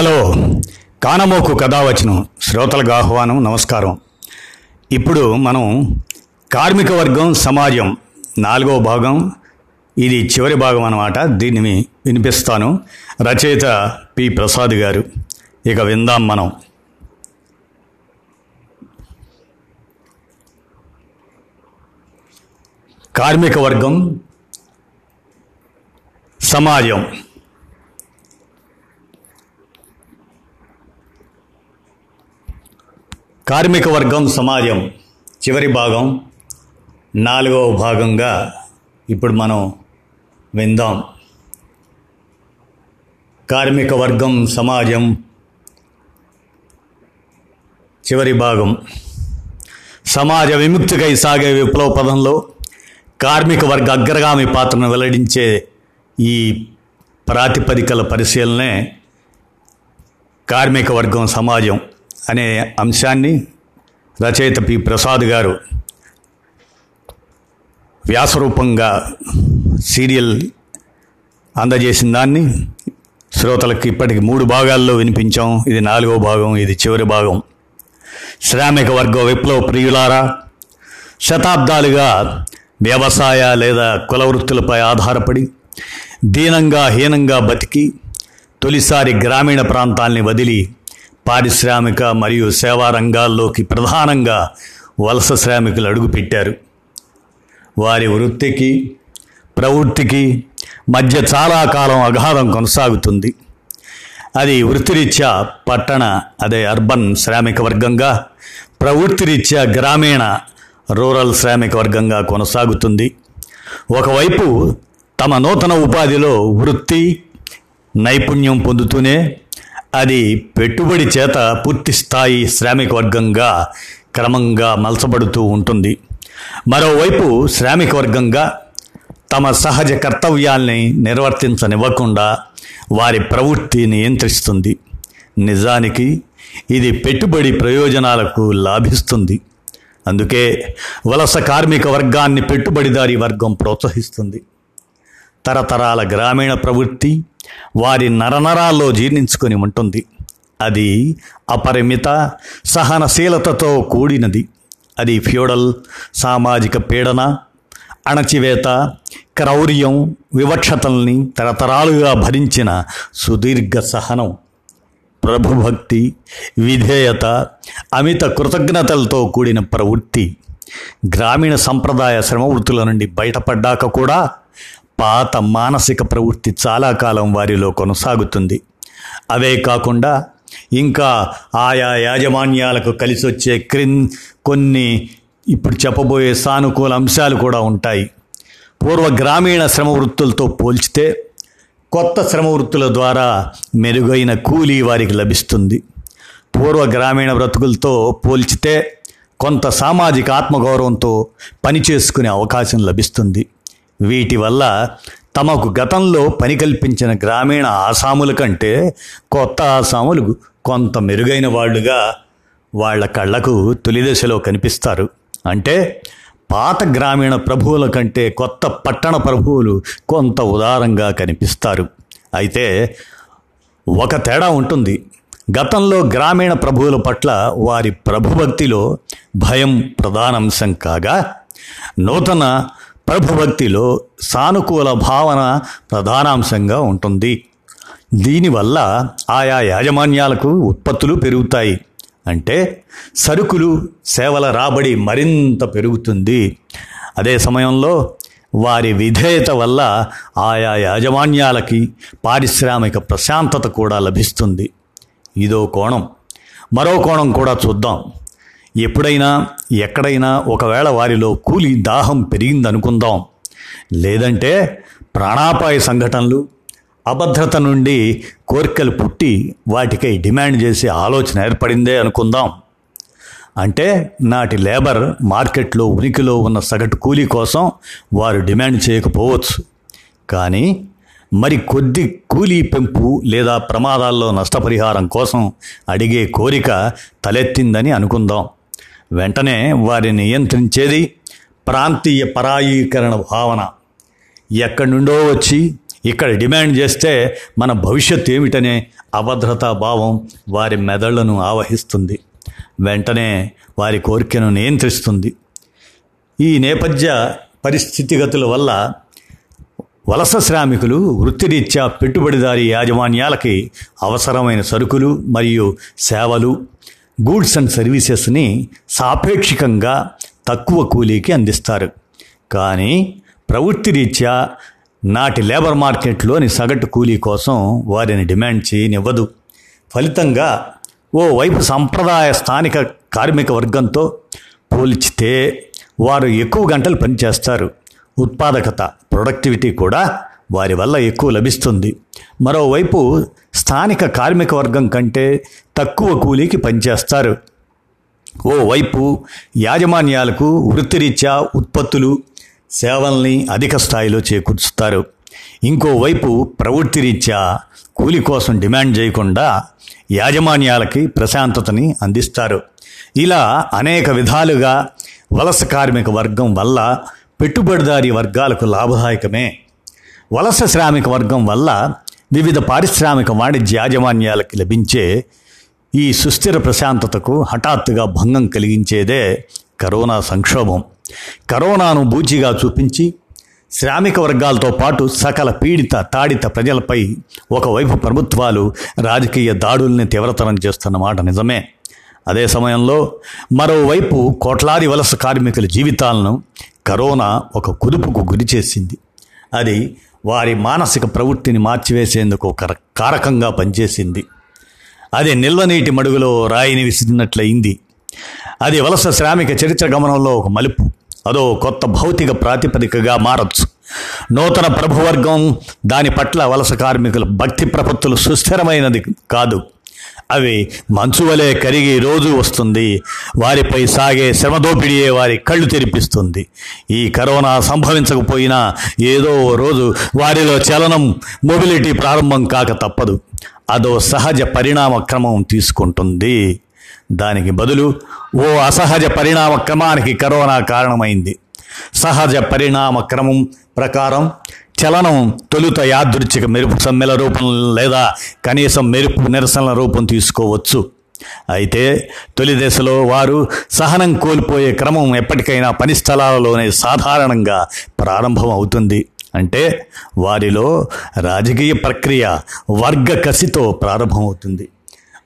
Hello. కానమోకు కథావచనం. శ్రోతలకు ఆహ్వానం నమస్కారం. ఇప్పుడు మనం కార్మిక వర్గం సమాజం నాలుగవ భాగం. ఇది చివరి భాగం అన్నమాట. దీన్ని వినిపిస్తాను. రచయిత పి. ప్రసాద్ గారు. ఇక విందాం మనం. కార్మిక వర్గం సమాజం. కార్మిక వర్గం సమాజం చివరి భాగం నాలుగవ భాగంగా ఇప్పుడు మనం విందాం. కార్మిక వర్గం సమాజం చివరి భాగం. సమాజ విముక్తికై సాగే విప్లవ పదంలో కార్మిక వర్గ అగ్రగామి పాత్రను వెల్లడించే ఈ ప్రాతిపదికల పరిశీలనే కార్మిక వర్గం సమాజం. అనే అంశాన్ని రచయిత పి. ప్రసాద్ గారు వ్యాసరూపంగా సీరియల్ అందజేసిన దాన్ని శ్రోతలకు ఇప్పటికి మూడు భాగాల్లో వినిపించాం. ఇది నాలుగో భాగం ఇది చివరి భాగం. శ్రామిక వర్గ విప్లవ ప్రియులారా శతాబ్దాలుగా వ్యవసాయ లేదా కుల వృత్తులపై ఆధారపడి దీనంగా హీనంగా బతికి తొలిసారి గ్రామీణ ప్రాంతాల్ని వదిలి పారిశ్రామిక మరియు సేవా రంగాల్లోకి ప్రధానంగా వలస శ్రామికులు అడుగుపెట్టారు. వారి వృత్తికి ప్రవృత్తికి మధ్య చాలా కాలం అగాధం కొనసాగుతుంది. అది వృత్తిరీత్యా పట్టణ అదే అర్బన్ శ్రామిక వర్గంగా ప్రవృత్తిరీత్యా గ్రామీణ రూరల్ శ్రామిక వర్గంగా కొనసాగుతుంది. ఒకవైపు తమ నూతన ఉపాధిలో వృత్తి నైపుణ్యం పొందుతూనే అది పెట్టుబడి చేత పూర్తి స్థాయి శ్రామిక వర్గంగా క్రమంగా మలసబడుతూ ఉంటుంది. మరోవైపు శ్రామిక వర్గంగా తమ సహజ కర్తవ్యాల్ని నిర్వర్తించనివ్వకుండా వారి ప్రవృత్తి నియంత్రిస్తుంది. నిజానికి ఇది పెట్టుబడి ప్రయోజనాలకు లాభిస్తుంది. అందుకే వలస కార్మిక వర్గాన్ని పెట్టుబడిదారీ వర్గం ప్రోత్సహిస్తుంది. తరతరాల గ్రామీణ ప్రవృత్తి వారి నరనరాల్లో జీర్ణించుకొని ఉంటుంది. అది అపరిమిత సహనశీలతతో కూడినది. అది ఫ్యూడల్ సామాజిక పీడన అణచివేత క్రౌర్యం వివక్షతల్ని తరతరాలుగా భరించిన సుదీర్ఘ సహనం ప్రభుభక్తి విధేయత అమిత కృతజ్ఞతలతో కూడిన ప్రవృత్తి. గ్రామీణ సంప్రదాయ శ్రమవృత్తుల నుండి బయటపడ్డాక కూడా పాత మానసిక ప్రవృత్తి చాలా కాలం వారిలో కొనసాగుతుంది. అవే కాకుండా ఇంకా ఆయా యాజమాన్యాలకు కలిసి వచ్చే క్రిన్ కొన్ని ఇప్పుడు చెప్పబోయే సానుకూల అంశాలు కూడా ఉంటాయి. పూర్వ గ్రామీణ శ్రమ వృత్తులతో పోల్చితే కొత్త శ్రమ వృత్తుల ద్వారా మెరుగైన కూలీ వారికి లభిస్తుంది. పూర్వ గ్రామీణ బ్రతుకులతో పోల్చితే కొంత సామాజిక ఆత్మగౌరవంతో పనిచేసుకునే అవకాశం లభిస్తుంది. వీటి వల్ల తమకు గతంలో పని కల్పించిన గ్రామీణ ఆసాముల కంటే కొత్త ఆసాములు కొంత మెరుగైన వాళ్ళుగా వాళ్ళ కళ్ళకు తొలి దశలో కనిపిస్తారు. అంటే పాత గ్రామీణ ప్రభువుల కంటే కొత్త పట్టణ ప్రభువులు కొంత ఉదారంగా కనిపిస్తారు. అయితే ఒక తేడా ఉంటుంది. గతంలో గ్రామీణ ప్రభువుల పట్ల వారి ప్రభుభక్తిలో భయం ప్రధానాంశం కాగా నూతన ప్రభుభక్తిలో సానుకూల భావన ప్రధానాంశంగా ఉంటుంది. దీనివల్ల ఆయా యాజమాన్యాలకు ఉత్పత్తులు పెరుగుతాయి. అంటే సరుకులు సేవల రాబడి మరింత పెరుగుతుంది. అదే సమయంలో వారి విధేయత వల్ల ఆయా యాజమాన్యాలకి పారిశ్రామిక ప్రశాంతత కూడా లభిస్తుంది. ఇదో కోణం. మరో కోణం కూడా చూద్దాం. ఎప్పుడైనా ఎక్కడైనా ఒకవేళ వారిలో కూలి దాహం పెరిగిందనుకుందాం. లేదంటే ప్రాణాపాయ సంఘటనలు అభద్రత నుండి కోరికలు పుట్టి వాటికై డిమాండ్ చేసే ఆలోచన ఏర్పడిందే అనుకుందాం. అంటే నాటి లేబర్ మార్కెట్లో ఉనికిలో ఉన్న సగటు కూలీ కోసం వారు డిమాండ్ చేయకపోవచ్చు. కానీ మరి కొద్ది కూలీ పెంపు లేదా ప్రమాదాల్లో నష్టపరిహారం కోసం అడిగే కోరిక తలెత్తిందని అనుకుందాం. వెంటనే వారిని నియంత్రించేది ప్రాంతీయ పరాయీకరణ భావన. ఎక్కడి నుండో వచ్చి ఇక్కడ డిమాండ్ చేస్తే మన భవిష్యత్తు ఏమిటనే అభద్రతా భావం వారి మెదళ్ళను ఆవహిస్తుంది. వెంటనే వారి కోరికను నియంత్రిస్తుంది. ఈ నేపథ్య పరిస్థితిగతుల వల్ల వలస శ్రామికులు వృత్తిరీత్యా పెట్టుబడిదారీ యాజమాన్యాలకి అవసరమైన సరుకులు మరియు సేవలు గూడ్స్ అండ్ సర్వీసెస్ని సాపేక్షికంగా తక్కువ కూలీకి అందిస్తారు. కానీ ప్రవృత్తి రీత్యా నాటి లేబర్ మార్కెట్లోని సగటు కూలీ కోసం వారిని డిమాండ్ చేయనివ్వదు. ఫలితంగా ఓవైపు సంప్రదాయ స్థానిక కార్మిక వర్గంతో పోల్చితే వారు ఎక్కువ గంటలు పనిచేస్తారు. ఉత్పాదకత ప్రొడక్టివిటీ కూడా వారి వల్ల ఎక్కువ లభిస్తుంది. మరోవైపు స్థానిక కార్మిక వర్గం కంటే తక్కువ కూలీకి పనిచేస్తారు. ఓవైపు యాజమాన్యాలకు వృత్తిరీత్యా ఉత్పత్తులు సేవల్ని అధిక స్థాయిలో చేకూర్చుతారు ఇంకోవైపు ప్రవృత్తిరీత్యా కూలి కోసం డిమాండ్ చేయకుండా యాజమాన్యాలకి ప్రశాంతతని అందిస్తారు. ఇలా అనేక విధాలుగా వలస కార్మిక వర్గం వల్ల పెట్టుబడిదారీ వర్గాలకు లాభదాయకమే. వలస శ్రామిక వర్గం వల్ల వివిధ పారిశ్రామిక వాణిజ్య యాజమాన్యాలకి లభించే ఈ సుస్థిర ప్రశాంతతకు హఠాత్తుగా భంగం కలిగించేదే కరోనా సంక్షోభం. కరోనాను బూచిగా చూపించి శ్రామిక వర్గాలతో పాటు సకల పీడిత తాడిత ప్రజలపై ఒకవైపు ప్రభుత్వాలు రాజకీయ దాడుల్ని తీవ్రతరం చేస్తున్న మాట నిజమే. అదే సమయంలో మరోవైపు కోట్లాది వలస కార్మికుల జీవితాలను కరోనా ఒక కుదుపుకు గురి చేసింది. అది వారి మానసిక ప్రవృత్తిని మార్చివేసేందుకు ఒక కారకంగా పనిచేసింది. అది నిల్వనీటి మడుగులో రాయిని విసిరినట్లయింది. అది వలస శ్రామిక చరిత్ర గమనంలో ఒక మలుపు. అదో కొత్త భౌతిక ప్రాతిపదికగా మారచ్చు. నూతన ప్రభువర్గం దాని పట్ల వలస కార్మికుల భక్తి ప్రపత్తులు సుస్థిరమైనది కాదు. అవి మంచు వలె కరిగి రోజు వస్తుంది. వారిపై సాగే శ్రమదోపిడియే వారి కళ్ళు తెరిపిస్తుంది. ఈ కరోనా సంభవించకపోయినా ఏదో ఓ రోజు వారిలో చలనం మొబిలిటీ ప్రారంభం కాక తప్పదు. అదో సహజ పరిణామ క్రమం తీసుకుంటుంది. దానికి బదులు ఓ అసహజ పరిణామ క్రమానికి కరోనా కారణమైంది. సహజ పరిణామ క్రమం ప్రకారం చలనం తొలుత యాదృచ్ఛిక మెరుపు సమ్మెల రూపం లేదా కనీసం మెరుపు నిరసనల రూపం తీసుకోవచ్చు. అయితే తొలి దశలో వారు సహనం కోల్పోయే క్రమం ఎప్పటికైనా పని స్థలాలలోనే సాధారణంగా ప్రారంభం అవుతుంది అంటే వారిలో రాజకీయ ప్రక్రియ వర్గ కసితో ప్రారంభమవుతుంది.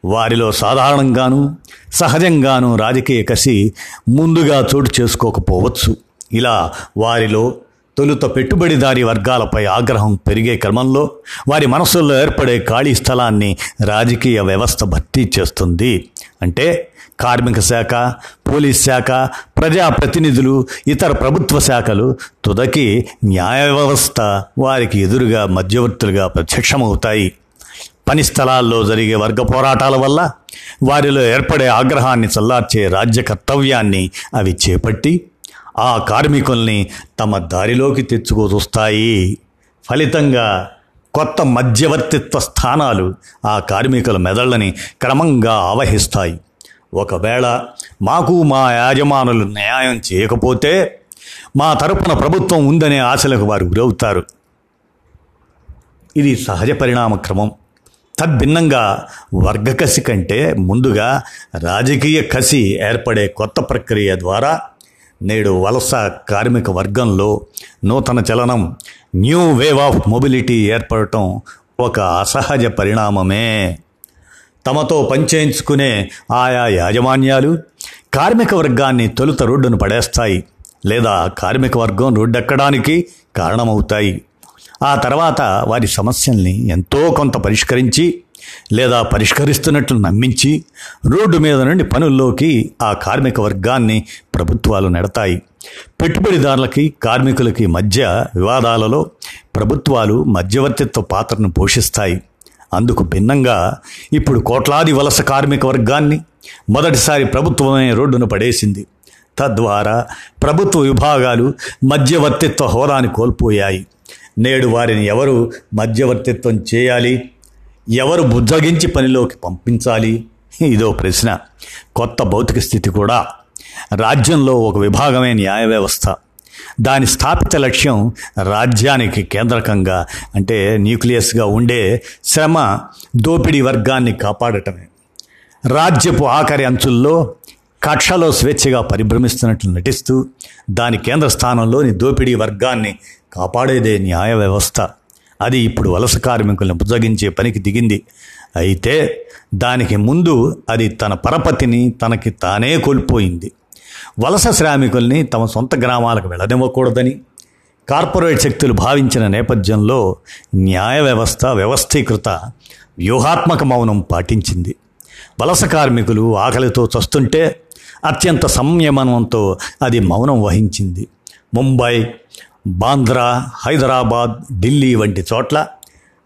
వారిలో సాధారణంగాను సహజంగాను రాజకీయ కసి ముందుగా చోటు చేసుకోకపోవచ్చు. ఇలా వారిలో తొలుత పెట్టుబడిదారీ వర్గాలపై ఆగ్రహం పెరిగే క్రమంలో వారి మనసుల్లో ఏర్పడే ఖాళీ స్థలాన్ని రాజకీయ వ్యవస్థ భర్తీ చేస్తుంది. అంటే కార్మిక శాఖ పోలీస్ శాఖ ప్రజాప్రతినిధులు ఇతర ప్రభుత్వ శాఖలు తుదకి న్యాయ వ్యవస్థ వారికి ఎదురుగా మధ్యవర్తులుగా ప్రత్యక్షమవుతాయి. పని స్థలాల్లో జరిగే వర్గ పోరాటాల వల్ల వారిలో ఏర్పడే ఆగ్రహాన్ని చల్లార్చే రాజ్య కర్తవ్యాన్ని అవి చేపట్టి ఆ కార్మికుల్ని తమ దారిలోకి తెచ్చుకోదొస్తాయి. ఫలితంగా కొత్త మధ్యవర్తిత్వ స్థానాలు ఆ కార్మికుల మెదళ్ళని క్రమంగా ఆవహిస్తాయి. ఒకవేళ మాకు మా యాజమానులు న్యాయం చేయకపోతే మా తరపున ప్రభుత్వం ఉందనే ఆశలకు వారు గురవుతారు. ఇది సహజ పరిణామ క్రమం. తద్భిన్నంగా వర్గ కసి కంటే ముందుగా రాజకీయ కసి ఏర్పడే కొత్త ప్రక్రియ ద్వారా నేడు వలస కార్మిక వర్గంలో నూతన చలనం న్యూ వేవ్ ఆఫ్ మొబిలిటీ ఏర్పడటం ఒక అసహజ పరిణామమే. తమతో పంచేయించుకునే ఆయా యాజమాన్యాలు కార్మిక వర్గాన్ని తొలుత రోడ్డును పడేస్తాయి లేదా కార్మిక వర్గం రోడ్డెక్కడానికి కారణమవుతాయి. ఆ తర్వాత వారి సమస్యల్ని ఎంతో కొంత పరిష్కరించి లేదా పరిష్కరిస్తున్నట్లు నమ్మించి రోడ్డు మీద నుండి పనుల్లోకి ఆ కార్మిక వర్గాన్ని ప్రభుత్వాలు నెడతాయి. పెట్టుబడిదారులకి కార్మికులకి మధ్య వివాదాలలో ప్రభుత్వాలు మధ్యవర్తిత్వ పాత్రను పోషిస్తాయి. అందుకు భిన్నంగా ఇప్పుడు కోట్లాది వలస కార్మిక వర్గాన్ని మొదటిసారి ప్రభుత్వమే రోడ్డును పడేసింది. తద్వారా ప్రభుత్వ విభాగాలు మధ్యవర్తిత్వ హోదాని కోల్పోయాయి. నేడు వారిని ఎవరు మధ్యవర్తిత్వం చేయాలి? ఎవరు బుజ్జగించి పనిలోకి పంపించాలి? ఇదో ప్రశ్న. కొత్త భౌతిక స్థితి కూడా. రాజ్యంలో ఒక విభాగమే న్యాయ వ్యవస్థ. దాని స్థాపిత లక్ష్యం రాజ్యానికి కేంద్రకంగా అంటే న్యూక్లియస్గా ఉండే శ్రమ దోపిడీ వర్గాన్ని కాపాడటమే. రాజ్యపు ఆఖరి అంచుల్లో కక్షలో స్వేచ్ఛగా పరిభ్రమిస్తున్నట్లు నటిస్తూ దాని కేంద్ర స్థానంలోని దోపిడీ వర్గాన్ని కాపాడేదే న్యాయ వ్యవస్థ. అది ఇప్పుడు వలస కార్మికులను బుజ్జగించే పనికి దిగింది. అయితే దానికి ముందు అది తన పరపతిని తనకి తానే కోల్పోయింది. వలస శ్రామికుల్ని తమ సొంత గ్రామాలకు వెళ్ళనివ్వకూడదని కార్పొరేట్ శక్తులు భావించిన నేపథ్యంలో న్యాయ వ్యవస్థ వ్యవస్థీకృత వ్యూహాత్మక మౌనం పాటించింది. వలస కార్మికులు ఆకలితో చస్తుంటే అత్యంత సంయమనంతో అది మౌనం వహించింది. ముంబై బాంద్రా హైదరాబాద్ ఢిల్లీ వంటి చోట్ల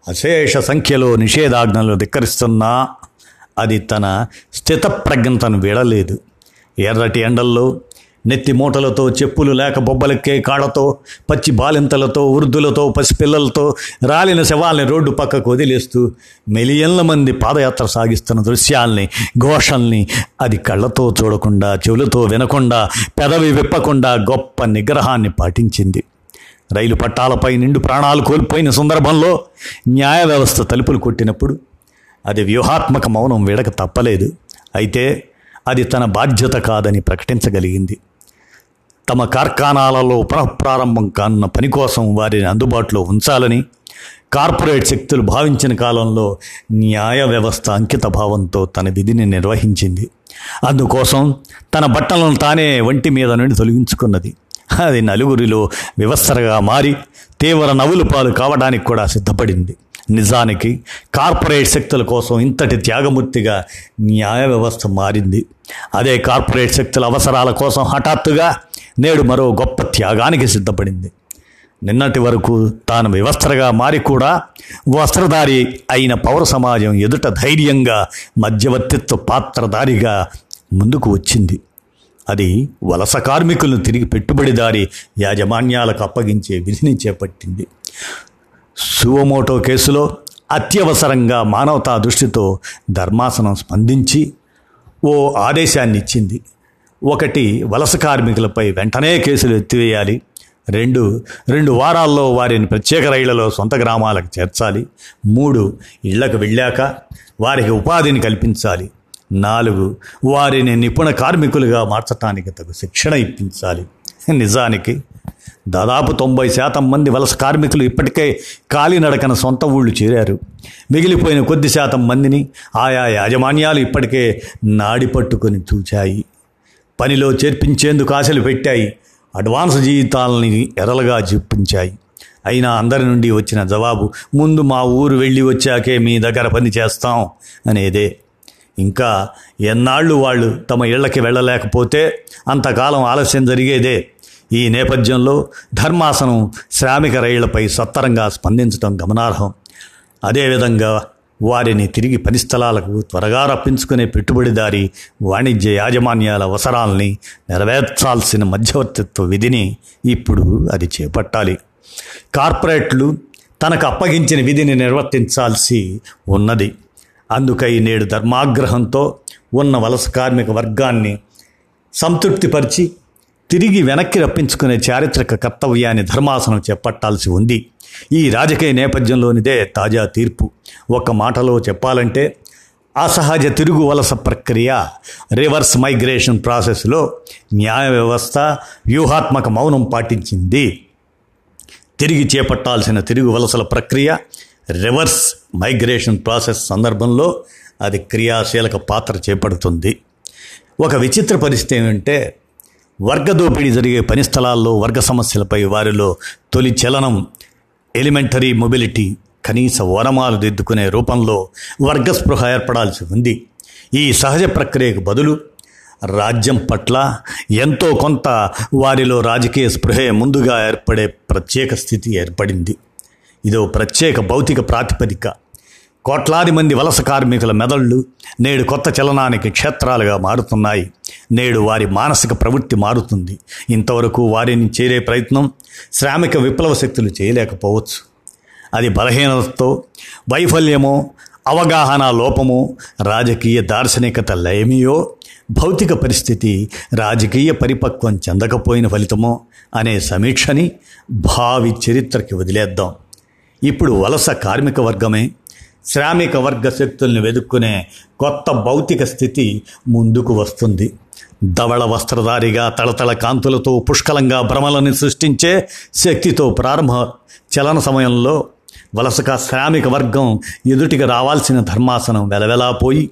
అశేష సంఖ్యలో నిషేధాజ్ఞలు ధిక్కరిస్తున్నా అది తన స్థితప్రజ్ఞతను వీడలేదు. ఎర్రటి ఎండల్లో నెత్తి మూటలతో చెప్పులు లేక బొబ్బలెక్కే కాళ్ళతో పచ్చి బాలింతలతో వృద్ధులతో పసిపిల్లలతో రాలిన శవాల్ని రోడ్డు పక్కకు వదిలేస్తూ మిలియన్ల మంది పాదయాత్ర సాగిస్తున్న దృశ్యాల్ని ఘోషల్ని అది కళ్ళతో చూడకుండా చెవులతో వినకుండా పెదవి విప్పకుండా గొప్ప నిగ్రహాన్ని పాటించింది. రైలు పట్టాలపై నిండు ప్రాణాలు కోల్పోయిన సందర్భంలో న్యాయ వ్యవస్థ తలుపులు కొట్టినప్పుడు అది వ్యూహాత్మక మౌనం వీడక తప్పలేదు. అయితే అది తన బాధ్యత కాదని ప్రకటించగలిగింది. తమ కార్ఖానాలలో పునఃప్రారంభం కానున్న పని కోసం వారిని అందుబాటులో ఉంచాలని కార్పొరేట్ శక్తులు భావించిన కాలంలో న్యాయ వ్యవస్థ అంకిత భావంతో తన విధిని నిర్వహించింది. అందుకోసం తన బట్టలను తానే వంటి మీద నుండి తొలగించుకున్నది. అది నలుగురిలో వివస్సరగా మారి తీవ్ర నవ్వులు పాలు కావడానికి కూడా సిద్ధపడింది. నిజానికి కార్పొరేట్ శక్తుల కోసం ఇంతటి త్యాగమూర్తిగా న్యాయ వ్యవస్థ మారింది. అదే కార్పొరేట్ శక్తుల అవసరాల కోసం హఠాత్తుగా నేడు మరో గొప్ప త్యాగానికి సిద్ధపడింది. నిన్నటి వరకు తాను వివస్త్రగా మారి కూడా వస్త్రధారి అయిన పౌర సమాజం ఎదుట ధైర్యంగా మధ్యవర్తిత్వ పాత్రధారిగా ముందుకు వచ్చింది. అది వలస కార్మికులను తిరిగి పెట్టుబడిదారి యాజమాన్యాలకు అప్పగించే విధిని చేపట్టింది. సువమోటో కేసులో అత్యవసరంగా మానవతా దృష్టితో ధర్మాసనం స్పందించి ఓ ఆదేశాన్ని ఇచ్చింది ఒకటి వలస కార్మికులపై వెంటనే కేసులు ఎత్తివేయాలి. రెండు రెండు వారాల్లో వారిని ప్రత్యేక రైళ్ళలో సొంత గ్రామాలకు చేర్చాలి. మూడు ఇళ్ళకు వెళ్ళాక వారికి ఉపాధిని కల్పించాలి. నాలుగు వారిని నిపుణ కార్మికులుగా మార్చటానికి తగు శిక్షణ ఇప్పించాలి. నిజానికి దాదాపు తొంభై శాతం మంది వలస కార్మికులు ఇప్పటికే కాలినడకన సొంత ఊళ్ళు చేరారు. మిగిలిపోయిన కొద్ది శాతం మందిని ఆయా యాజమాన్యాలు ఇప్పటికే నాడి పట్టుకొని చూచాయి పనిలో చేర్పించేందుకు ఆశలు పెట్టాయి. అడ్వాన్స్ జీవితాలని ఎరలుగా చూపించాయి. అయినా అందరి నుండి వచ్చిన జవాబు ముందు మా ఊరు వెళ్ళి వచ్చాకే మీ దగ్గర పని చేస్తాం అనేదే. ఇంకా ఎన్నాళ్ళు వాళ్ళు తమ ఇళ్ళకి వెళ్ళలేకపోతే అంతకాలం ఆలస్యం జరిగేదే. ఈ నేపథ్యంలో ధర్మాసనం శ్రామిక రైళ్ళపై సత్తరంగా స్పందించడం గమనార్హం. అదేవిధంగా వారిని తిరిగి పనిస్థలాలకు త్వరగా రప్పించుకునే పెట్టుబడిదారి వాణిజ్య యాజమాన్యాల అవసరాల్ని నెరవేర్చాల్సిన మధ్యవర్తిత్వ విధిని ఇప్పుడు అది చేపట్టాలి. కార్పొరేట్లు తనకు అప్పగించిన విధిని నిర్వర్తించాల్సి ఉన్నది. అందుకై నేడు ధర్మాగ్రహంతో ఉన్న వలస కార్మిక వర్గాన్ని సంతృప్తిపరిచి తిరిగి వెనక్కి రప్పించుకునే చారిత్రక కర్తవ్యాన్ని ధర్మాసనం చేపట్టాల్సి ఉంది. ఈ రాజకీయ నేపథ్యంలోనిదే తాజా తీర్పు. ఒక మాటలో చెప్పాలంటే అసహజ తిరుగు వలస ప్రక్రియ రివర్స్ మైగ్రేషన్ ప్రాసెస్లో న్యాయ వ్యవస్థ వ్యూహాత్మక మౌనం పాటించింది. తిరిగి చేపట్టాల్సిన తిరుగు వలసల ప్రక్రియ రివర్స్ మైగ్రేషన్ ప్రాసెస్ సందర్భంలో అది క్రియాశీలక పాత్ర చేపడుతుంది. ఒక విచిత్ర పరిస్థితి ఏమంటే వర్గ దోపిడీ జరిగే పని స్థలాల్లో వర్గ సమస్యలపై వారిలో తొలి చలనం ఎలిమెంటరీ మొబిలిటీ కనీస వరమాలు దిద్దుకునే రూపంలో వర్గస్పృహ ఏర్పడాల్సి ఉంది. ఈ సహజ ప్రక్రియకు బదులు రాజ్యం పట్ల ఎంతో కొంత వారిలో రాజకీయ స్పృహే ముందుగా ఏర్పడే ప్రత్యేక స్థితి ఏర్పడింది. ఇదో ప్రత్యేక భౌతిక ప్రాతిపదిక. కోట్లాది మంది వలస కార్మికుల మెదళ్ళు నేడు కొత్త చలనానికి క్షేత్రాలుగా మారుతున్నాయి. నేడు వారి మానసిక ప్రవృత్తి మారుతుంది. ఇంతవరకు వారిని చేరే ప్రయత్నం శ్రామిక విప్లవ శక్తులు చేయలేకపోవచ్చు. అది బలహీనతతో వైఫల్యమో అవగాహన లోపము రాజకీయ దార్శనికత లయమియో భౌతిక పరిస్థితి రాజకీయ పరిపక్వం చెందకపోయిన ఫలితమో అనే సమీక్షని భావి చరిత్రకి వదిలేద్దాం. ఇప్పుడు వలస కార్మిక వర్గమే శ్రామిక వర్గ శక్తుల్ని వెదుక్కునే కొత్త భౌతిక స్థితి ముందుకు వస్తుంది. ధవళ వస్త్రధారిగా తళతళ కాంతులతో పుష్కలంగా భ్రమలను సృష్టించే శక్తితో ప్రారంభ చలన సమయంలో వలసక శ్రామిక వర్గం ఎదుటికి రావాల్సిన ధర్మాసనం వెలవెలాపోయి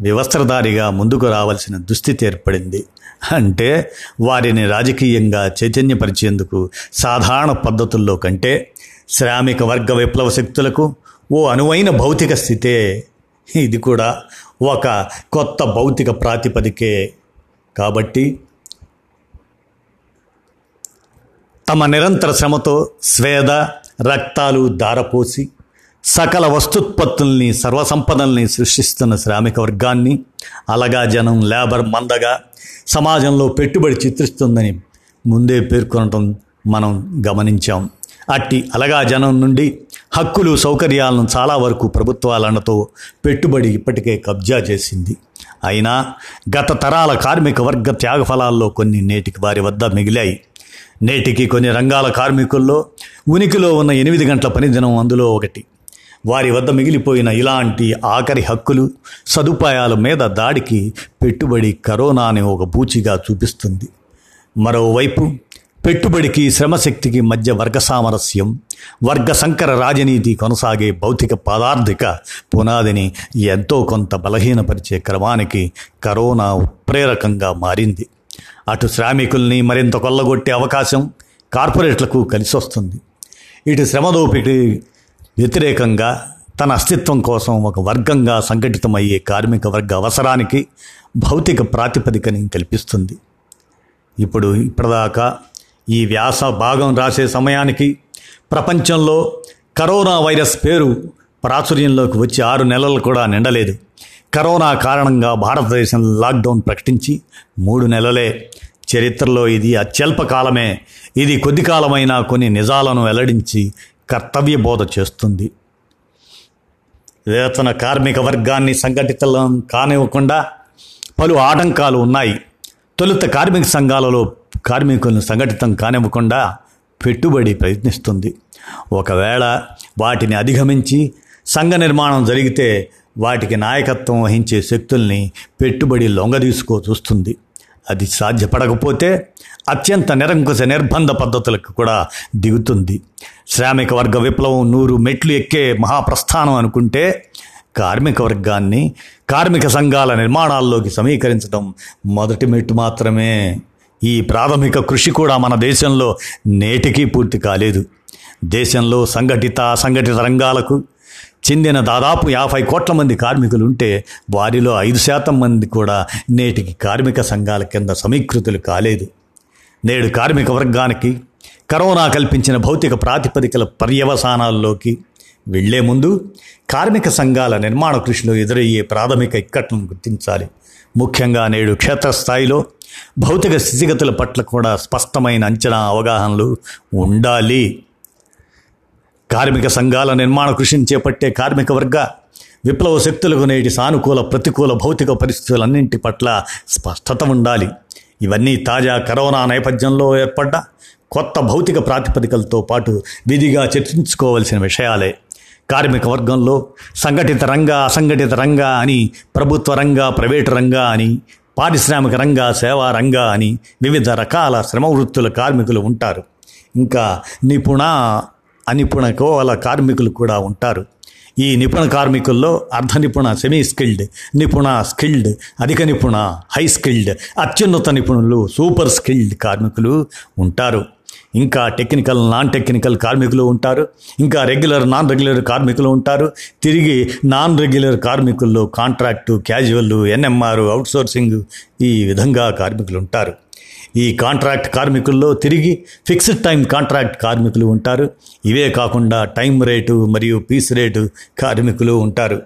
వివస్త్రధారిగా ముందుకు రావాల్సిన దుస్థితి ఏర్పడింది. అంటే వారిని రాజకీయంగా చైతన్యపరిచేందుకు సాధారణ పద్ధతుల్లో కంటే శ్రామిక వర్గ విప్లవ శక్తులకు ఓ అనువైన భౌతిక స్థితే. ఇది కూడా ఒక కొత్త భౌతిక ప్రాతిపదికే కాబట్టి తమ నిరంతర శ్రమతో స్వేద రక్తాలు దారపోసి సకల వస్తుత్పత్తుల్ని సర్వసంపదల్ని సృష్టిస్తున్న శ్రామిక వర్గాన్ని అలగా జనం లేబర్ మందగా సమాజంలో పెట్టుబడి చిత్రిస్తుందని ముందే పేర్కొనటం మనం గమనించాం. అట్టి అలగా జనం నుండి హక్కులు సౌకర్యాలను చాలా వరకు ప్రభుత్వాలనతో పెట్టుబడి ఇప్పటికే కబ్జా చేసింది. అయినా గత తరాల కార్మిక వర్గ త్యాగఫలాల్లో కొన్ని నేటికి వారి వద్ద మిగిలాయి. నేటికి కొన్ని రంగాల కార్మికుల్లో ఉనికిలో ఉన్న ఎనిమిది గంటల పనిదినం అందులో ఒకటి. వారి వద్ద మిగిలిపోయిన ఇలాంటి ఆఖరి హక్కులు సదుపాయాల మీద దాడికి పెట్టుబడి కరోనాని ఒక బూచిగా చూపిస్తుంది. మరోవైపు పెట్టుబడికి శ్రమశక్తికి మధ్య వర్గ సామరస్యం వర్గ సంకర రాజనీతి కొనసాగే భౌతిక పదార్థిక పునాదిని ఎంతో కొంత బలహీనపరిచే క్రమానికి కరోనా ఉత్ప్రేరకంగా మారింది. అటు శ్రామికుల్ని మరింత కొల్లగొట్టే అవకాశం కార్పొరేట్లకు కలిసి వస్తుంది ఇటు శ్రమదోపిడి వ్యతిరేకంగా తన అస్తిత్వం కోసం ఒక వర్గంగా సంఘటితమయ్యే కార్మిక వర్గ అవసరానికి భౌతిక ప్రాతిపదికని కల్పిస్తుంది. ఇప్పుడు ఇప్పటిదాకా ఈ వ్యాస భాగం రాసే సమయానికి ప్రపంచంలో కరోనా వైరస్ పేరు ప్రాచుర్యంలోకి వచ్చి ఆరు నెలలు కూడా నిండలేదు. కరోనా కారణంగా భారతదేశం లాక్డౌన్ ప్రకటించి మూడు నెలలే. చరిత్రలో ఇది అత్యల్ప కాలమే. ఇది కొద్ది కాలమైనా కొన్ని నిజాలను వెల్లడించి కర్తవ్య బోధ చేస్తుంది. వేతన కార్మిక వర్గాన్ని సంఘటితం కానివ్వకుండా పలు ఆటంకాలు ఉన్నాయి. తొలుత కార్మిక సంఘాలలో కార్మికులను సంఘటితం కానివ్వకుండా పెట్టుబడి ప్రయత్నిస్తుంది. ఒకవేళ వాటిని అధిగమించి సంఘ నిర్మాణం జరిగితే వాటికి నాయకత్వం వహించే శక్తుల్ని పెట్టుబడి లొంగదీసుకో చూస్తుంది. అది సాధ్యపడకపోతే అత్యంత నిరంకుశ నిర్బంధ పద్ధతులకు కూడా దిగుతుంది. శ్రామిక వర్గ విప్లవం నూరు మెట్లు ఎక్కే మహాప్రస్థానం అనుకుంటే కార్మిక వర్గాన్ని కార్మిక సంఘాల నిర్మాణాల్లోకి సమీకరించడం మొదటి మెట్టు మాత్రమే. ఈ ప్రాథమిక కృషి కూడా మన దేశంలో నేటికీ పూర్తి కాలేదు. దేశంలో సంఘటిత అసంఘటిత రంగాలకు చెందిన దాదాపు యాభై కోట్ల మంది కార్మికులు ఉంటే వారిలో ఐదు శాతం మంది కూడా నేటికి కార్మిక సంఘాల కింద సమీకృతులు కాలేదు. నేడు కార్మిక వర్గానికి కరోనా కల్పించిన భౌతిక ప్రాతిపదికల పర్యవసానాల్లోకి వెళ్ళే ముందు కార్మిక సంఘాల నిర్మాణ కృషిలో ఎదురయ్యే ప్రాథమిక ఇక్కట్లను గుర్తించాలి. ముఖ్యంగా నేడు క్షేత్రస్థాయిలో భౌతిక స్థితిగతుల పట్ల కూడా స్పష్టమైన అంచనా అవగాహనలు ఉండాలి. కార్మిక సంఘాల నిర్మాణ కృషిని చేపట్టే కార్మిక వర్గ విప్లవ శక్తులకు నేటి సానుకూల ప్రతికూల భౌతిక పరిస్థితులన్నింటి పట్ల స్పష్టత ఉండాలి. ఇవన్నీ తాజా కరోనా నేపథ్యంలో ఏర్పడ్డ కొత్త భౌతిక ప్రాతిపదికలతో పాటు విధిగా చర్చించుకోవలసిన విషయాలే. కార్మిక వర్గంలో సంఘటిత రంగ అసంఘటిత రంగ అని ప్రభుత్వ రంగ ప్రైవేటు రంగ అని పారిశ్రామిక రంగ సేవా రంగ అని వివిధ రకాల శ్రమ వృత్తుల కార్మికులు ఉంటారు. ఇంకా నిపుణ అనిపుణ కోవల కార్మికులు కూడా ఉంటారు. ఈ నిపుణ కార్మికుల్లో అర్ధ నిపుణ సెమీ స్కిల్డ్ నిపుణ స్కిల్డ్ అధిక నిపుణ హై స్కిల్డ్ అత్యున్నత నిపుణులు సూపర్ స్కిల్డ్ కార్మికులు ఉంటారు. ఇంకా టెక్నికల్ నాన్ టెక్నికల్ కార్మికులు ఉంటారు. ఇంకా రెగ్యులర్ నాన్ రెగ్యులర్ కార్మికులు ఉంటారు. తిరిగి నాన్ రెగ్యులర్ కార్మికుల్లో కాంట్రాక్టు క్యాజువల్ ఎన్ఎంఆర్ అవుట్సోర్సింగ్ ఈ విధంగా కార్మికులు ఉంటారు. ఈ కాంట్రాక్ట్ కార్మికుల్లో తిరిగి ఫిక్స్డ్ టైం కాంట్రాక్ట్ కార్మికులు ఉంటారు. ఇవే కాకుండా టైం రేటు మరియు పీస్ రేటు కార్మికులు ఉంటారు.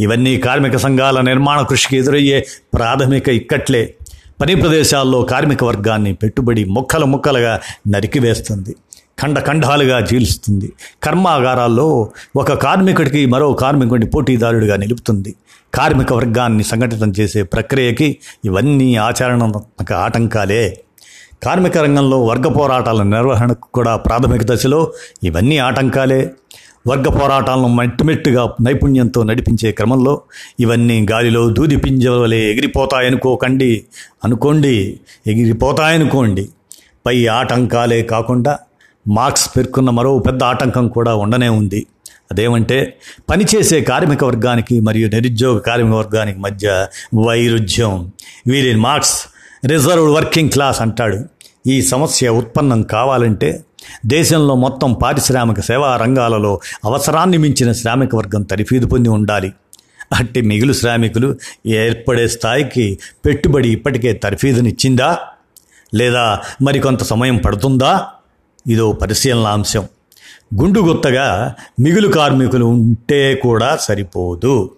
ఇవన్నీ కార్మిక సంఘాల నిర్మాణ కృషికి ఎదురయ్యే ప్రాథమిక ఇక్కట్లే. పని ప్రదేశాల్లో కార్మిక వర్గాన్ని పెట్టుబడి ముక్కలు ముక్కలుగా నరికివేస్తుంది. ఖండఖండాలుగా చీలుస్తుంది కర్మాగారాల్లో ఒక కార్మికుడికి మరో కార్మికుడిని పోటీదారుడిగా నిలుపుతుంది. కార్మిక వర్గాన్ని సంఘటితం చేసే ప్రక్రియకి ఇవన్నీ ఆచరణాత్మక ఆటంకాలే. కార్మిక రంగంలో వర్గ పోరాటాల నిర్వహణకు కూడా ప్రాథమిక దశలో ఇవన్నీ ఆటంకాలే. వర్గ పోరాటాలను మట్టిమెట్టుగా నైపుణ్యంతో నడిపించే క్రమంలో ఇవన్నీ గాలిలో దూది పింజవలే ఎగిరిపోతాయనుకోకండి. అనుకోండి ఎగిరిపోతాయనుకోండి. పై ఆటంకాలే కాకుండా మార్క్స్ పేర్కొన్న మరో పెద్ద ఆటంకం కూడా ఉండనే ఉంది. అదేమంటే పనిచేసే కార్మిక వర్గానికి మరియు నిరుద్యోగ కార్మిక వర్గానికి మధ్య వైరుధ్యం. వీరిని మార్క్స్ రిజర్వ్డ్ వర్కింగ్ క్లాస్ అంటాడు. ఈ సమస్య ఉత్పన్నం కావాలంటే దేశంలో మొత్తం పారిశ్రామిక సేవా రంగాలలో అవసరాన్ని మించిన శ్రామిక వర్గం తరిఫీదు పొంది ఉండాలి. అట్టి మిగులు శ్రామికులు ఏర్పడే స్థాయికి పెట్టుబడి ఇప్పటికే తర్ఫీదునిచ్చిందా? లేదా మరికొంత సమయం పడుతుందా? ఇదో పరిశీలన అంశం. గుండుగుత్తగా మిగులు కార్మికులు ఉంటే కూడా సరిపోదు.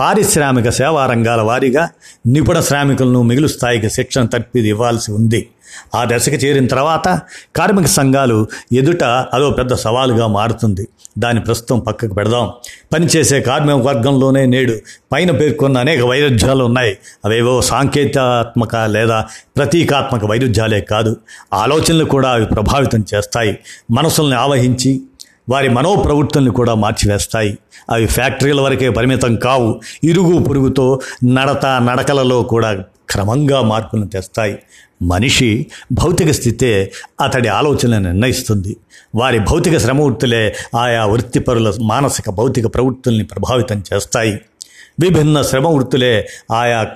పారిశ్రామిక సేవా రంగాల వారీగా నిపుణ శ్రామికులను మిగులు స్థాయికి శిక్షణ తర్పిది ఇవ్వాల్సి ఉంది. ఆ దశకు చేరిన తర్వాత కార్మిక సంఘాలు ఎదుట అదో పెద్ద సవాలుగా మారుతుంది. దాని ప్రస్తుతం పక్కకు పెడదాం. పనిచేసే కార్మిక వర్గంలోనే నేడు పైన పేర్కొన్న అనేక వైరుధ్యాలు ఉన్నాయి. అవేవో సాంకేతాత్మక లేదా ప్రతీకాత్మక వైరుధ్యాలే కాదు. ఆలోచనలు కూడా అవి ప్రభావితం చేస్తాయి. మనసుల్ని ఆవహించి వారి మనోప్రవృత్తుల్ని కూడా మార్చివేస్తాయి. అవి ఫ్యాక్టరీల వరకే పరిమితం కావు. ఇరుగు పురుగుతో నడత నడకలలో కూడా క్రమంగా మార్పులను తెస్తాయి. మనిషి భౌతిక స్థితే అతడి ఆలోచనలను నిర్ణయిస్తుంది. వారి భౌతిక శ్రమ వృత్తులే ఆయా వృత్తిపరుల మానసిక భౌతిక ప్రవృత్తుల్ని ప్రభావితం చేస్తాయి. విభిన్న శ్రమ వృత్తులే ఆయా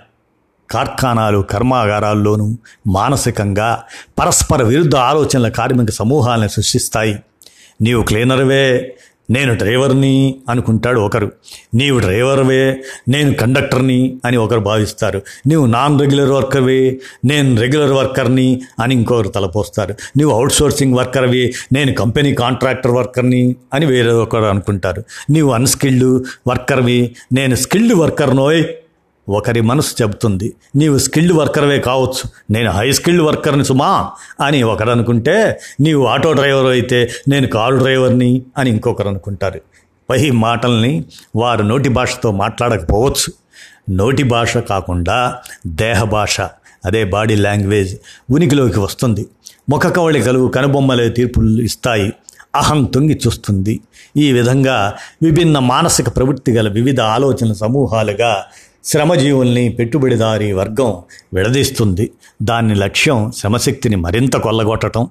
కార్ఖానాలు కర్మాగారాల్లోనూ మానసికంగా పరస్పర విరుద్ధ ఆలోచనల కార్మిక సమూహాలను సృష్టిస్తాయి. నీవు క్లీనర్వే నేను డ్రైవర్ని అనుకుంటాడు ఒకరు. నీవు డ్రైవర్వే నేను కండక్టర్ని అని ఒకరు భావిస్తారు. నీవు నాన్ రెగ్యులర్ వర్కర్వే నేను రెగ్యులర్ వర్కర్ని అని ఇంకొకరు తలపోస్తారు. నీవు అవుట్సోర్సింగ్ వర్కర్వి నేను కంపెనీ కాంట్రాక్టర్ వర్కర్ని అని వేరే ఒకరు అనుకుంటారు. నీవు అన్స్కిల్డ్ వర్కర్వి నేను స్కిల్డ్ వర్కర్నోయ్ ఒకరి మనసు చెబుతుంది నీవు స్కిల్డ్ వర్కర్వే కావచ్చు. నేను హై స్కిల్డ్ వర్కర్ని సుమా అని ఒకరు అనుకుంటే నీవు ఆటో డ్రైవర్ అయితే నేను కారు డ్రైవర్ని అని ఇంకొకరు అనుకుంటారు పై మాటల్ని వారు నోటి భాషతో మాట్లాడకపోవచ్చు. నోటి భాష కాకుండా దేహ భాష అదే బాడీ లాంగ్వేజ్ ఉనికిలోకి వస్తుంది. ముఖ కవళికలు కనుబొమ్మలే తీర్పులు ఇస్తాయి. అహం తొంగి చూస్తుంది. ఈ విధంగా విభిన్న మానసిక ప్రవృత్తి గల వివిధ ఆలోచన సమూహాలుగా శ్రమజీవుల్ని పెట్టుబడిదారీ వర్గం విడదీస్తుంది. దాని లక్ష్యం శ్రమశక్తిని మరింత కొల్లగొట్టడం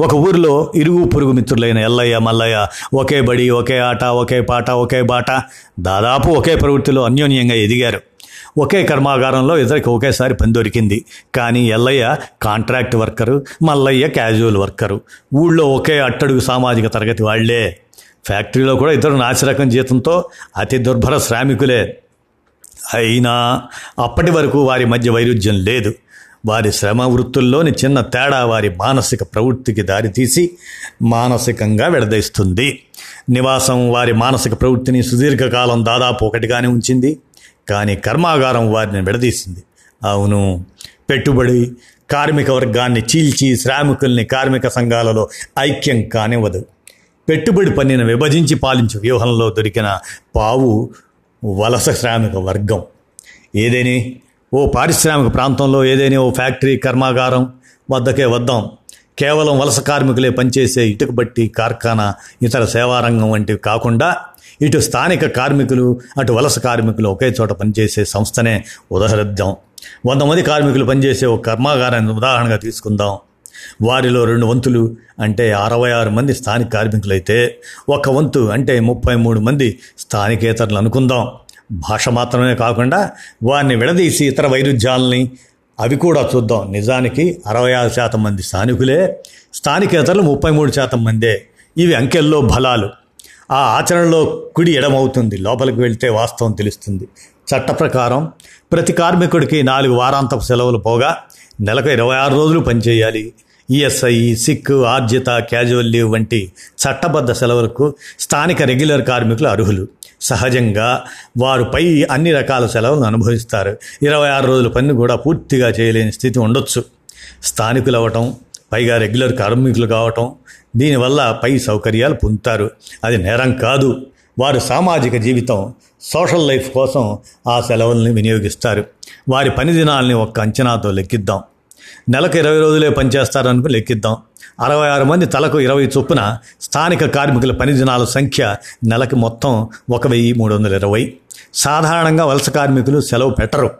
ఒక ఊరిలో ఇరుగు పొరుగు మిత్రులైన ఎల్లయ్య మల్లయ్య ఒకే బడి ఒకే ఆట ఒకే పాట ఒకే బాట దాదాపు ఒకే ప్రవృత్తిలో అన్యోన్యంగా ఎదిగారు. ఒకే కర్మాగారంలో ఇద్దరికి ఒకేసారి పని దొరికింది. కానీ Ellaiah contract worker Mallaiah casual worker. ఊళ్ళో ఒకే అట్టడుగు సామాజిక తరగతి వాళ్ళే. ఫ్యాక్టరీలో కూడా ఇద్దరు నాసిరకం జీతంతో అతి దుర్భర శ్రామికులే. అయినా అప్పటి వరకు వారి మధ్య వైరుధ్యం లేదు. వారి శ్రమ వృత్తుల్లోని చిన్న తేడా వారి మానసిక ప్రవృత్తికి దారితీసి మానసికంగా విడదీస్తుంది. నివాసం వారి మానసిక ప్రవృత్తిని సుదీర్ఘకాలం దాదాపు ఒకటిగానే ఉంచింది. కానీ కర్మాగారం వారిని విడదీసింది. అవును పెట్టుబడి కార్మిక వర్గాన్ని చీల్చి శ్రామికుల్ని కార్మిక సంఘాలలో ఐక్యం కానివ్వదు. పెట్టుబడి పన్నిన విభజించి పాలించే వ్యూహంలో దొరికిన పావు వలస శ్రామిక వర్గం. ఏదేని? ఓ పారిశ్రామిక ప్రాంతంలో ఏదైనా? ఓ ఫ్యాక్టరీ కర్మాగారం వద్దకే వద్దాం. కేవలం వలస కార్మికులే పనిచేసే ఇటుక బట్టి కార్ఖానా ఇతర సేవారంగం వంటివి కాకుండా ఇటు స్థానిక కార్మికులు అటు వలస కార్మికులు ఒకే చోట పనిచేసే సంస్థనే. ఉదాహరిద్దాం. వంద మంది కార్మికులు పనిచేసే ఒక కర్మాగారాన్ని ఉదాహరణగా తీసుకుందాం. వారిలో రెండు వంతులు అంటే అరవై ఆరు మంది స్థానిక కార్మికులైతే ఒక వంతు అంటే ముప్పై మూడు మంది స్థానికేతరులు అనుకుందాం. భాష మాత్రమే కాకుండా వారిని విడదీసి ఇతర వైరుధ్యాలని అవి కూడా చూద్దాం. నిజానికి అరవై ఆరు శాతం మంది స్థానికులే స్థానికేతరులు ముప్పై మూడు శాతం మందే. ఇవి అంకెల్లో బలాలు. ఆ ఆచరణలో కుడి ఎడమవుతుంది. లోపలికి వెళ్తే వాస్తవం తెలుస్తుంది. చట్ట ప్రకారం ప్రతి కార్మికుడికి నాలుగు వారాంతపు సెలవులు పోగా నెలకు ఇరవై ఆరు రోజులు పనిచేయాలి. ఈఎస్ఐ సిక్ ఆర్జిత క్యాజువల్ లీవ్ వంటి చట్టబద్ధ సెలవులకు స్థానిక రెగ్యులర్ కార్మికులు అర్హులు. సహజంగా వారు పై అన్ని రకాల సెలవులను అనుభవిస్తారు. ఇరవై ఆరు రోజుల పని కూడా పూర్తిగా చేయలేని స్థితి ఉండొచ్చు. స్థానికులు అవ్వటం పైగా రెగ్యులర్ కార్మికులు కావటం దీనివల్ల పై సౌకర్యాలు పొందుతారు. అది నేరం కాదు. వారు సామాజిక జీవితం సోషల్ లైఫ్ కోసం ఆ సెలవుల్ని వినియోగిస్తారు. వారి పని దినాల్ని ఒక్క అంచనాతో లెక్కిద్దాం. నెలకు ఇరవై రోజులే పనిచేస్తారని లెక్కిద్దాం. అరవై ఆరు మంది తలకు ఇరవై చొప్పున స్థానిక కార్మికుల పని దినాల సంఖ్య నెలకి మొత్తం ఒక వెయ్యి మూడు వందల ఇరవై. సాధారణంగా వలస కార్మికులు సెలవు పెట్టరు.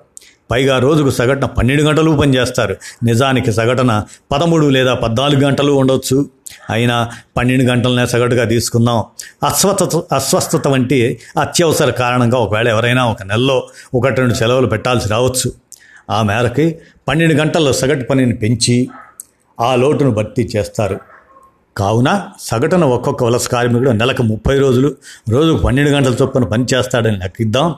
పైగా రోజుకు సగటున పన్నెండు గంటలు పనిచేస్తారు. నిజానికి సగటున పదమూడు లేదా పద్నాలుగు గంటలు ఉండొచ్చు. అయినా పన్నెండు గంటలనే సగటుగా తీసుకుందాం. అస్వస్థత అస్వస్థత వంటి అత్యవసర కారణంగా ఒకవేళ ఎవరైనా ఒక నెలలో ఒకటి రెండు సెలవులు పెట్టాల్సి రావచ్చు. ఆ మేరకి పన్నెండు గంటల్లో సగటు పనిని పెంచి ఆ లోటును భర్తీ చేస్తారు. కావున సగటున ఒక్కొక్క వలస కార్మికుడు నెలకు ముప్పై రోజులు రోజుకు పన్నెండు గంటల చొప్పున పనిచేస్తాడని లెక్కిద్దాం.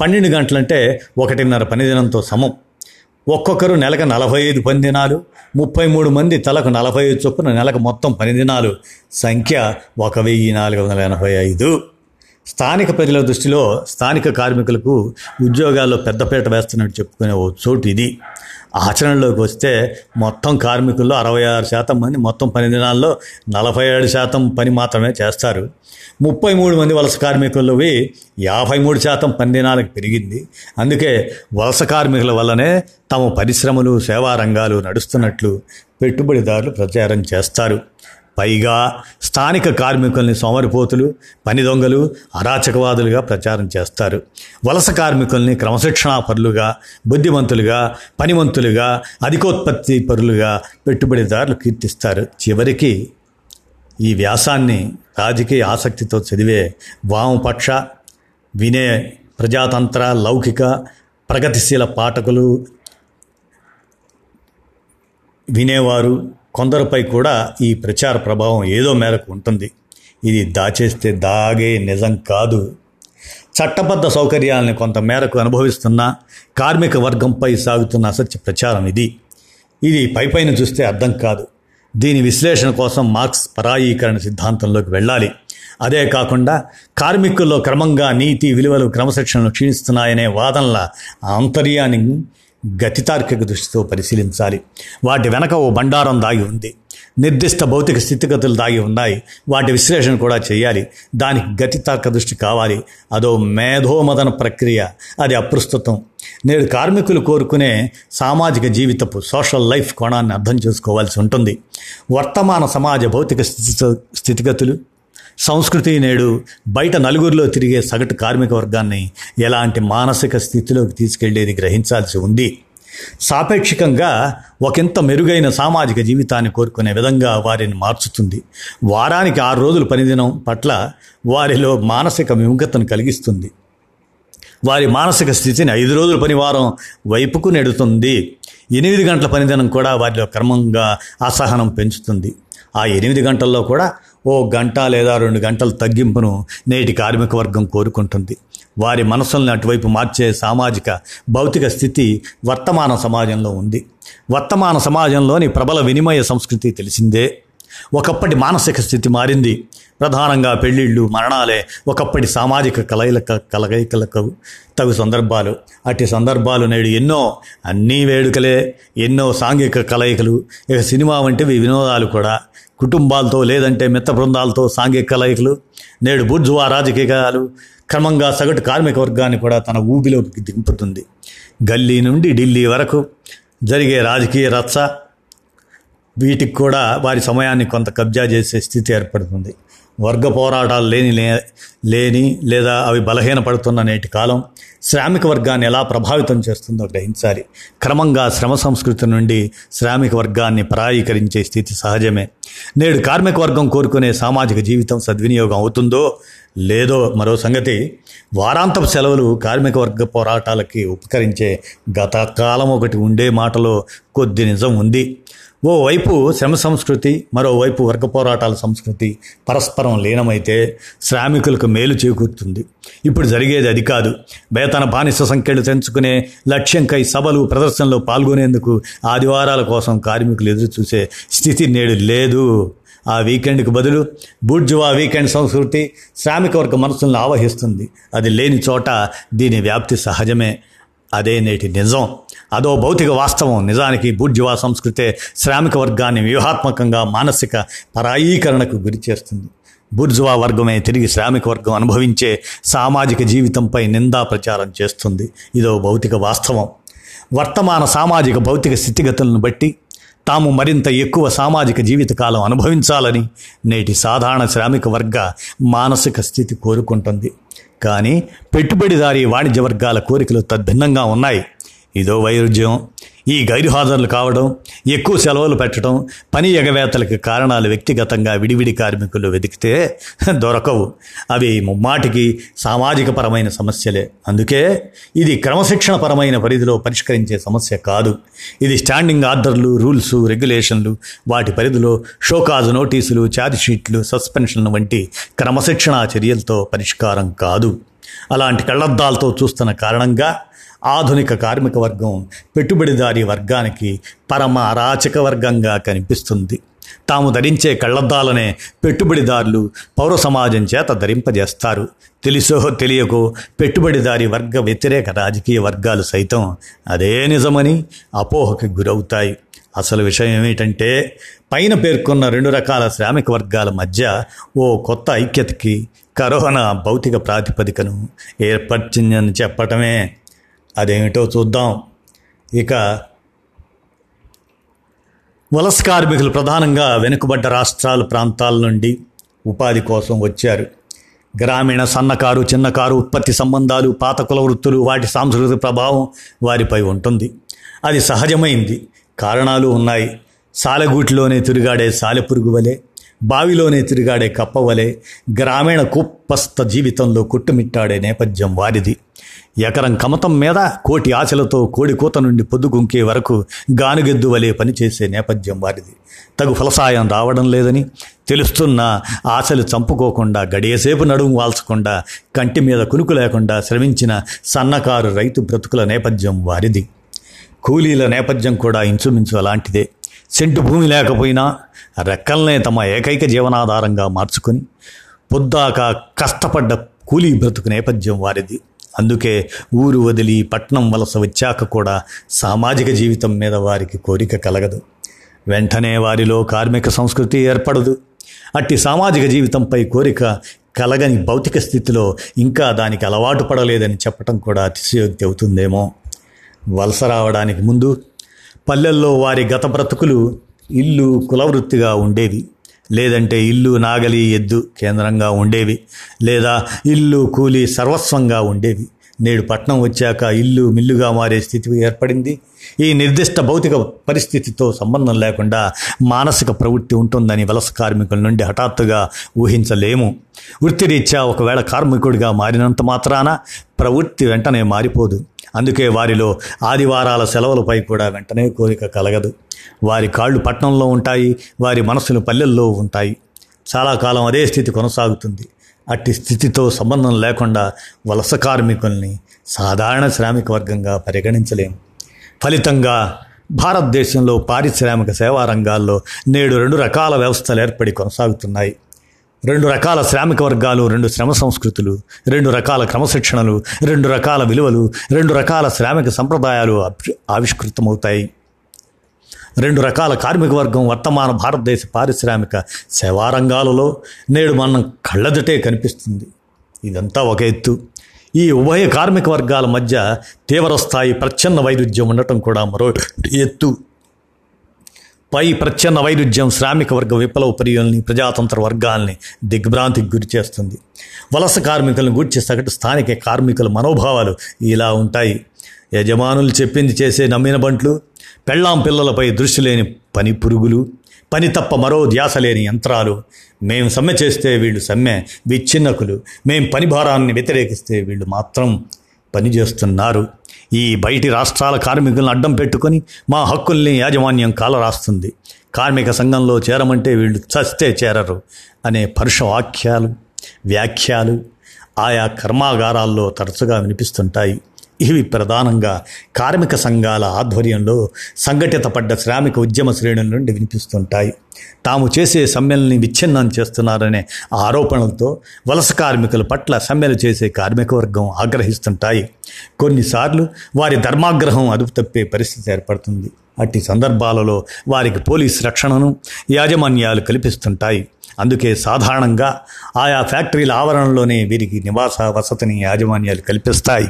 పన్నెండు గంటలంటే ఒకటిన్నర పని దినంతో సమం. ఒక్కొక్కరు నెలకు నలభై ఐదు పని దినాలు ముప్పై మూడు మంది తలకు నలభై ఐదు చొప్పున నెలకు మొత్తం పని దినాలు. సంఖ్య ఒక వెయ్యి నాలుగు వందల ఎనభై ఐదు. స్థానిక ప్రజల దృష్టిలో స్థానిక కార్మికులకు ఉద్యోగాల్లో పెద్దపీట వేస్తున్నట్టు చెప్పుకునే ఓ చోటు ఇది. ఆచరణలోకి వస్తే మొత్తం కార్మికుల్లో అరవై ఆరు శాతం మంది మొత్తం పని దినాల్లో నలభై ఏడు శాతం పని మాత్రమే చేస్తారు. ముప్పై మూడు మంది వలస కార్మికులవి యాభై మూడు శాతం పని దినాలకు పెరిగింది. అందుకే వలస కార్మికుల వల్లనే తమ పరిశ్రమలు సేవా రంగాలు నడుస్తున్నట్లు పెట్టుబడిదారులు ప్రచారం చేస్తారు. పైగా స్థానిక కార్మికుల్ని సోమరిపోతులు పని దొంగలు అరాచకవాదులుగా ప్రచారం చేస్తారు. వలస కార్మికుల్ని క్రమశిక్షణా పరులుగా బుద్ధిమంతులుగా పనిమంతులుగా అధికోత్పత్తి పరులుగా పెట్టుబడిదారులు కీర్తిస్తారు. చివరికి ఈ వ్యాసాన్ని రాజకీయ ఆసక్తితో చదివే వామపక్ష వినే ప్రజాతంత్ర లౌకిక ప్రగతిశీల పాఠకులు వినేవారు కొందరిపై కూడా ఈ ప్రచార ప్రభావం ఏదో మేరకు ఉంటుంది. ఇది దాచేస్తే దాగే నిజం కాదు. చట్టబద్ధ సౌకర్యాలను కొంత మేరకు అనుభవిస్తున్న కార్మిక వర్గంపై సాగుతున్న అసత్య ప్రచారం ఇది. ఇది పైపైన చూస్తే అర్థం కాదు. దీని విశ్లేషణ కోసం మార్క్స్ పరాయీకరణ సిద్ధాంతంలోకి వెళ్ళాలి. అదే కాకుండా కార్మికుల్లో క్రమంగా నీతి విలువలు క్రమశిక్షణలు క్షీణిస్తున్నాయనే వాదనల ఆంతర్యాన్ని గతితార్కిక దృష్టితో పరిశీలించాలి. వాటి వెనక ఓ బండారం దాగి ఉంది. నిర్దిష్ట భౌతిక స్థితిగతులు దాగి ఉన్నాయి. వాటి విశ్లేషణ కూడా చేయాలి. దానికి గతితార్క దృష్టి కావాలి. అదో మేధోమదన ప్రక్రియ. అది అప్రస్తుతం. నేడు కార్మికులు కోరుకునే సామాజిక జీవితపు సోషల్ లైఫ్ కోణాన్ని అర్థం చేసుకోవాల్సి ఉంటుంది. వర్తమాన సమాజ భౌతిక స్థితి స్థితిగతులు సంస్కృతి నేడు బయట నలుగురిలో తిరిగే సగటు కార్మిక వర్గాన్ని ఎలాంటి మానసిక స్థితిలోకి తీసుకెళ్ళేది గ్రహించాల్సి ఉంది. సాపేక్షికంగా ఒకంత మెరుగైన సామాజిక జీవితాన్ని కోరుకునే విధంగా వారిని మార్చుతుంది. వారానికి ఆరు రోజులు పనిదినం పట్ల వారిలో మానసిక విముఖతను కలిగిస్తుంది. వారి మానసిక స్థితిని ఐదు రోజుల పనివారం వైపుకు నెడుతుంది. ఎనిమిది గంటల పనిదినం కూడా వారిలో క్రమంగా అసహనం పెంచుతుంది. ఆ ఎనిమిది గంటల్లో కూడా ఓ గంట లేదా రెండు గంటల తగ్గింపును నేటి కార్మిక వర్గం కోరుకుంటుంది. వారి మనసులను అటువైపు మార్చే సామాజిక భౌతిక స్థితి వర్తమాన సమాజంలో ఉంది. వర్తమాన సమాజంలోని ప్రబల వినిమయ సంస్కృతి తెలిసిందే. ఒకప్పటి మానసిక స్థితి మారింది. ప్రధానంగా పెళ్ళిళ్ళు మరణాలే ఒకప్పటి సామాజిక కలయిక కలగైకలకు తగు సందర్భాలు. అట్టి సందర్భాలు నేడు ఎన్నో అన్నీ వేడుకలే ఎన్నో సాంఘిక కలయికలు ఇక సినిమా వంటివి వినోదాలు కూడా. కుటుంబాలతో లేదంటే మిత్త బృందాలతో సాంఘిక కలయికలు నేడు బుర్జువా రాజకీయాలు క్రమంగా సగటు కార్మిక వర్గాన్ని కూడా తన ఊబిలోకి దింపుతుంది. గల్లీ నుండి ఢిల్లీ వరకు జరిగే రాజకీయ రచ్చ వీటికి కూడా వారి సమయాన్ని కొంత కబ్జా చేసే స్థితి ఏర్పడుతుంది. వర్గ పోరాటాలు లేని లేని లేదా అవి బలహీనపడుతున్న నేటి కాలం శ్రామిక వర్గాన్ని ఎలా ప్రభావితం చేస్తుందో గ్రహించాలి. క్రమంగా శ్రమ సంస్కృతి నుండి శ్రామిక వర్గాన్ని పరాయీకరించే స్థితి సహజమే. నేడు కార్మిక వర్గం కోరుకునే సామాజిక జీవితం సద్వినియోగం అవుతుందో లేదో మరో సంగతి వారాంతపు సెలవులు కార్మిక వర్గ పోరాటాలకి ఉపకరించే గత కాలం ఒకటి ఉండే మాటలో కొద్ది నిజం ఉంది. ఓవైపు శ్రమ సంస్కృతి మరోవైపు వర్గ పోరాటాల సంస్కృతి పరస్పరం లీనమైతే శ్రామికులకు మేలు చేకూరుతుంది. ఇప్పుడు జరిగేది అది కాదు. వేతన బానిస సంఖ్యలు తెంచుకునే లక్ష్యంకై సభలు ప్రదర్శనలో పాల్గొనేందుకు ఆదివారాల కోసం కార్మికులు ఎదురు చూసే స్థితి నేడు లేదు. ఆ వీకెండ్కి బదులు బూర్జువా వీకెండ్ సంస్కృతి శ్రామిక వర్గ మనసులను ఆవహిస్తుంది. అది లేని చోట దీని వ్యాప్తి సహజమే. అదే నేటి నిజం. అదో భౌతిక వాస్తవం. నిజానికి బూర్జువా సంస్కృతే శ్రామిక వర్గాన్ని వ్యూహాత్మకంగా మానసిక పరాయీకరణకు గురి చేస్తుంది. బుర్జువా వర్గమే తిరిగి శ్రామిక వర్గం అనుభవించే సామాజిక జీవితంపై నిందా ప్రచారం చేస్తుంది. ఇదో భౌతిక వాస్తవం. వర్తమాన సామాజిక భౌతిక స్థితిగతులను బట్టి తాము మరింత ఎక్కువ సామాజిక జీవితకాలం అనుభవించాలని నేటి సాధారణ శ్రామిక వర్గ మానసిక స్థితి కోరుకుంటుంది. కానీ పెట్టుబడిదారీ వాణిజ్య వర్గాల కోరికలు తద్భిన్నంగా ఉన్నాయి. ఇదో వైరుధ్యం. ఈ గైరుహాజరులు కావడం ఎక్కువ సెలవులు పెట్టడం పని ఎగవేతలకు కారణాలు వ్యక్తిగతంగా విడివిడి కార్మికులు వెతికితే దొరకవు. అవి ముమ్మాటికి సామాజిక పరమైన సమస్యలే. అందుకే ఇది క్రమశిక్షణ పరమైన పరిధిలో పరిష్కరించే సమస్య కాదు. ఇది స్టాండింగ్ ఆర్డర్లు రూల్స్ రెగ్యులేషన్లు వాటి పరిధిలో షోకాజ్ నోటీసులు ఛార్జ్షీట్లు సస్పెన్షన్లు వంటి క్రమశిక్షణా చర్యలతో పరిష్కారం కాదు. అలాంటి కళ్ళద్దాలతో చూస్తున్న కారణంగా ఆధునిక కార్మిక వర్గం పెట్టుబడిదారీ వర్గానికి పరమ అరాచక వర్గంగా కనిపిస్తుంది. తాము ధరించే కళ్ళద్దాలనే పెట్టుబడిదారులు పౌర సమాజం చేత ధరింపజేస్తారు. తెలుసో తెలియకో పెట్టుబడిదారీ వర్గ వ్యతిరేక రాజకీయ వర్గాలు సైతం అదే నిజమని అపోహకు గురవుతాయి. అసలు విషయం ఏమిటంటే పైన పేర్కొన్న రెండు రకాల శ్రామిక వర్గాల మధ్య ఓ కొత్త ఐక్యతకి కరోనా భౌతిక ప్రాతిపదికను ఏర్పరిచిందని చెప్పటమే అదేమిటో చూద్దాం. ఇక వలస కార్మికులు ప్రధానంగా వెనుకబడ్డ రాష్ట్రాలు ప్రాంతాల నుండి ఉపాధి కోసం వచ్చారు. గ్రామీణ సన్నకారు చిన్నకారు ఉత్పత్తి సంబంధాలు పాత కుల వృత్తులు వాటి సాంస్కృతిక ప్రభావం వారిపై ఉంటుంది. అది సహజమైంది. కారణాలు ఉన్నాయి. సాలెగూటిలోనే తిరుగాడే సాలెపురుగు వలె బావిలోనే తిరిగాడే కప్పవలే గ్రామీణ కుప్పస్థ జీవితంలో కొట్టుమిట్టాడే నేపథ్యం వారిది. ఎకరం కమతం మీద కోటి ఆశలతో కోడి కూత నుండి పొద్దుగుంకే వరకు గానుగెద్దు వలె పనిచేసే నేపథ్యం వారిది. తగు ఫలసాయం రావడం లేదని తెలుస్తున్న ఆశలు చంపుకోకుండా గడియసేపు నడుము వాల్చకుండా కంటి మీద కునుకు లేకుండా శ్రమించిన సన్నకారు రైతు బ్రతుకుల నేపథ్యం వారిది. కూలీల నేపథ్యం కూడా ఇంచుమించు అలాంటిదే. సెంటు భూమి లేకపోయినా రెక్కల్నే తమ ఏకైక జీవనాధారంగా మార్చుకొని పొద్దాక కష్టపడ్డ కూలీ బ్రతుకు నేపథ్యం వారిది. అందుకే ఊరు వదిలి పట్నం వలస వచ్చాక కూడా సామాజిక జీవితం మీద వారికి కోరిక కలగదు. వెంటనే వారిలో కార్మిక సంస్కృతి ఏర్పడదు. అట్టి సామాజిక జీవితంపై కోరిక కలగని భౌతిక స్థితిలో ఇంకా దానికి అలవాటు పడలేదని చెప్పటం కూడా అతిశయోక్తి అవుతుందేమో. వలస రావడానికి ముందు పల్లెల్లో వారి గత బ్రతుకులు ఇల్లు కులవృత్తిగా ఉండేవి. లేదంటే ఇల్లు నాగలి ఎద్దు కేంద్రంగా ఉండేవి. లేదా ఇల్లు కూలి సర్వస్వంగా ఉండేవి. నేడు పట్నం వచ్చాక ఇల్లు మిల్లుగా మారే స్థితి ఏర్పడింది. ఈ నిర్దిష్ట భౌతిక పరిస్థితితో సంబంధం లేకుండా మానసిక ప్రవృత్తి ఉంటుందని వలస కార్మికుల నుండి హఠాత్తుగా ఊహించలేము. వృత్తిరీత్యా ఒకవేళ కార్మికుడిగా మారినంత మాత్రాన ప్రవృత్తి వెంటనే మారిపోదు. అందుకే వారిలో ఆదివారాల సెలవులపై కూడా వెంటనే కోరిక కలగదు. వారి కాళ్ళు పట్టణంలో ఉంటాయి వారి మనసులు పల్లెల్లో ఉంటాయి. చాలా కాలం అదే స్థితి కొనసాగుతుంది. అట్టి స్థితితో సంబంధం లేకుండా వలస కార్మికుల్ని సాధారణ శ్రామిక వర్గంగా పరిగణించలేము. ఫలితంగా భారతదేశంలో పారిశ్రామిక సేవా రంగాల్లో నేడు రెండు రకాల వ్యవస్థలు ఏర్పడి కొనసాగుతున్నాయి. రెండు రకాల శ్రామిక వర్గాలు రెండు శ్రమ సంస్కృతులు రెండు రకాల క్రమశిక్షణలు రెండు రకాల విలువలు రెండు రకాల శ్రామిక సంప్రదాయాలు ఆవిష్కృతమవుతాయి. రెండు రకాల కార్మిక వర్గం వర్తమాన భారతదేశ పారిశ్రామిక సేవా రంగాలలో నేడు మనం కళ్ళదటే కనిపిస్తుంది. ఇదంతా ఒక ఎత్తు. ఈ ఉభయ కార్మిక వర్గాల మధ్య తీవ్రస్థాయి ప్రచ్ఛన్న వైరుధ్యం ఉండటం కూడా మరో ఎత్తు. పై ప్రచ్ఛన్న వైరుధ్యం శ్రామిక వర్గ విప్లవ పర్యుల్ని ప్రజాతంత్ర వర్గాల్ని దిగ్భ్రాంతికి గురి చేస్తుంది. వలస కార్మికులను గూర్చి సగటు స్థానిక కార్మికుల మనోభావాలు ఇలా ఉంటాయి. యజమానులు చెప్పింది చేసే నమ్మిన బంట్లు పెళ్ళాం పిల్లలపై దృష్టి లేని పని పురుగులు పని తప్ప మరో ధ్యాస లేని యంత్రాలు. మేం సమ్మె చేస్తే వీళ్ళు సమ్మె విచ్ఛిన్నకులు. మేం పని భారాన్ని వ్యతిరేకిస్తే వీళ్ళు మాత్రం పనిచేస్తున్నారు ఈ బయటి రాష్ట్రాల కార్మికులను అడ్డం పెట్టుకొని మా హక్కుల్ని యాజమాన్యం కాలరాస్తుంది కార్మిక సంఘంలో చేరమంటే వీళ్ళు చస్తే చేరరు అనే పరుష వాక్యాలు వ్యాఖ్యలు ఆయా కర్మాగారాల్లో తరచుగా వినిపిస్తుంటాయి. ఇవి ప్రధానంగా కార్మిక సంఘాల ఆధ్వర్యంలో సంఘటిత పడ్డ శ్రామిక ఉద్యమ శ్రేణుల నుండి వినిపిస్తుంటాయి. తాము చేసే సమ్మెల్ని విచ్ఛిన్నం చేస్తున్నారనే ఆరోపణలతో వలస కార్మికుల పట్ల సమ్మెలు చేసే కార్మిక వర్గం ఆగ్రహిస్తుంటాయి. కొన్నిసార్లు వారి ధర్మాగ్రహం అదుపు తప్పే పరిస్థితి ఏర్పడుతుంది. అట్టి సందర్భాలలో వారికి పోలీస్ రక్షణను యాజమాన్యాలు కల్పిస్తుంటాయి. అందుకే సాధారణంగా ఆయా ఫ్యాక్టరీల ఆవరణలోనే వీరికి నివాస వసతిని యాజమాన్యాలు కల్పిస్తాయి.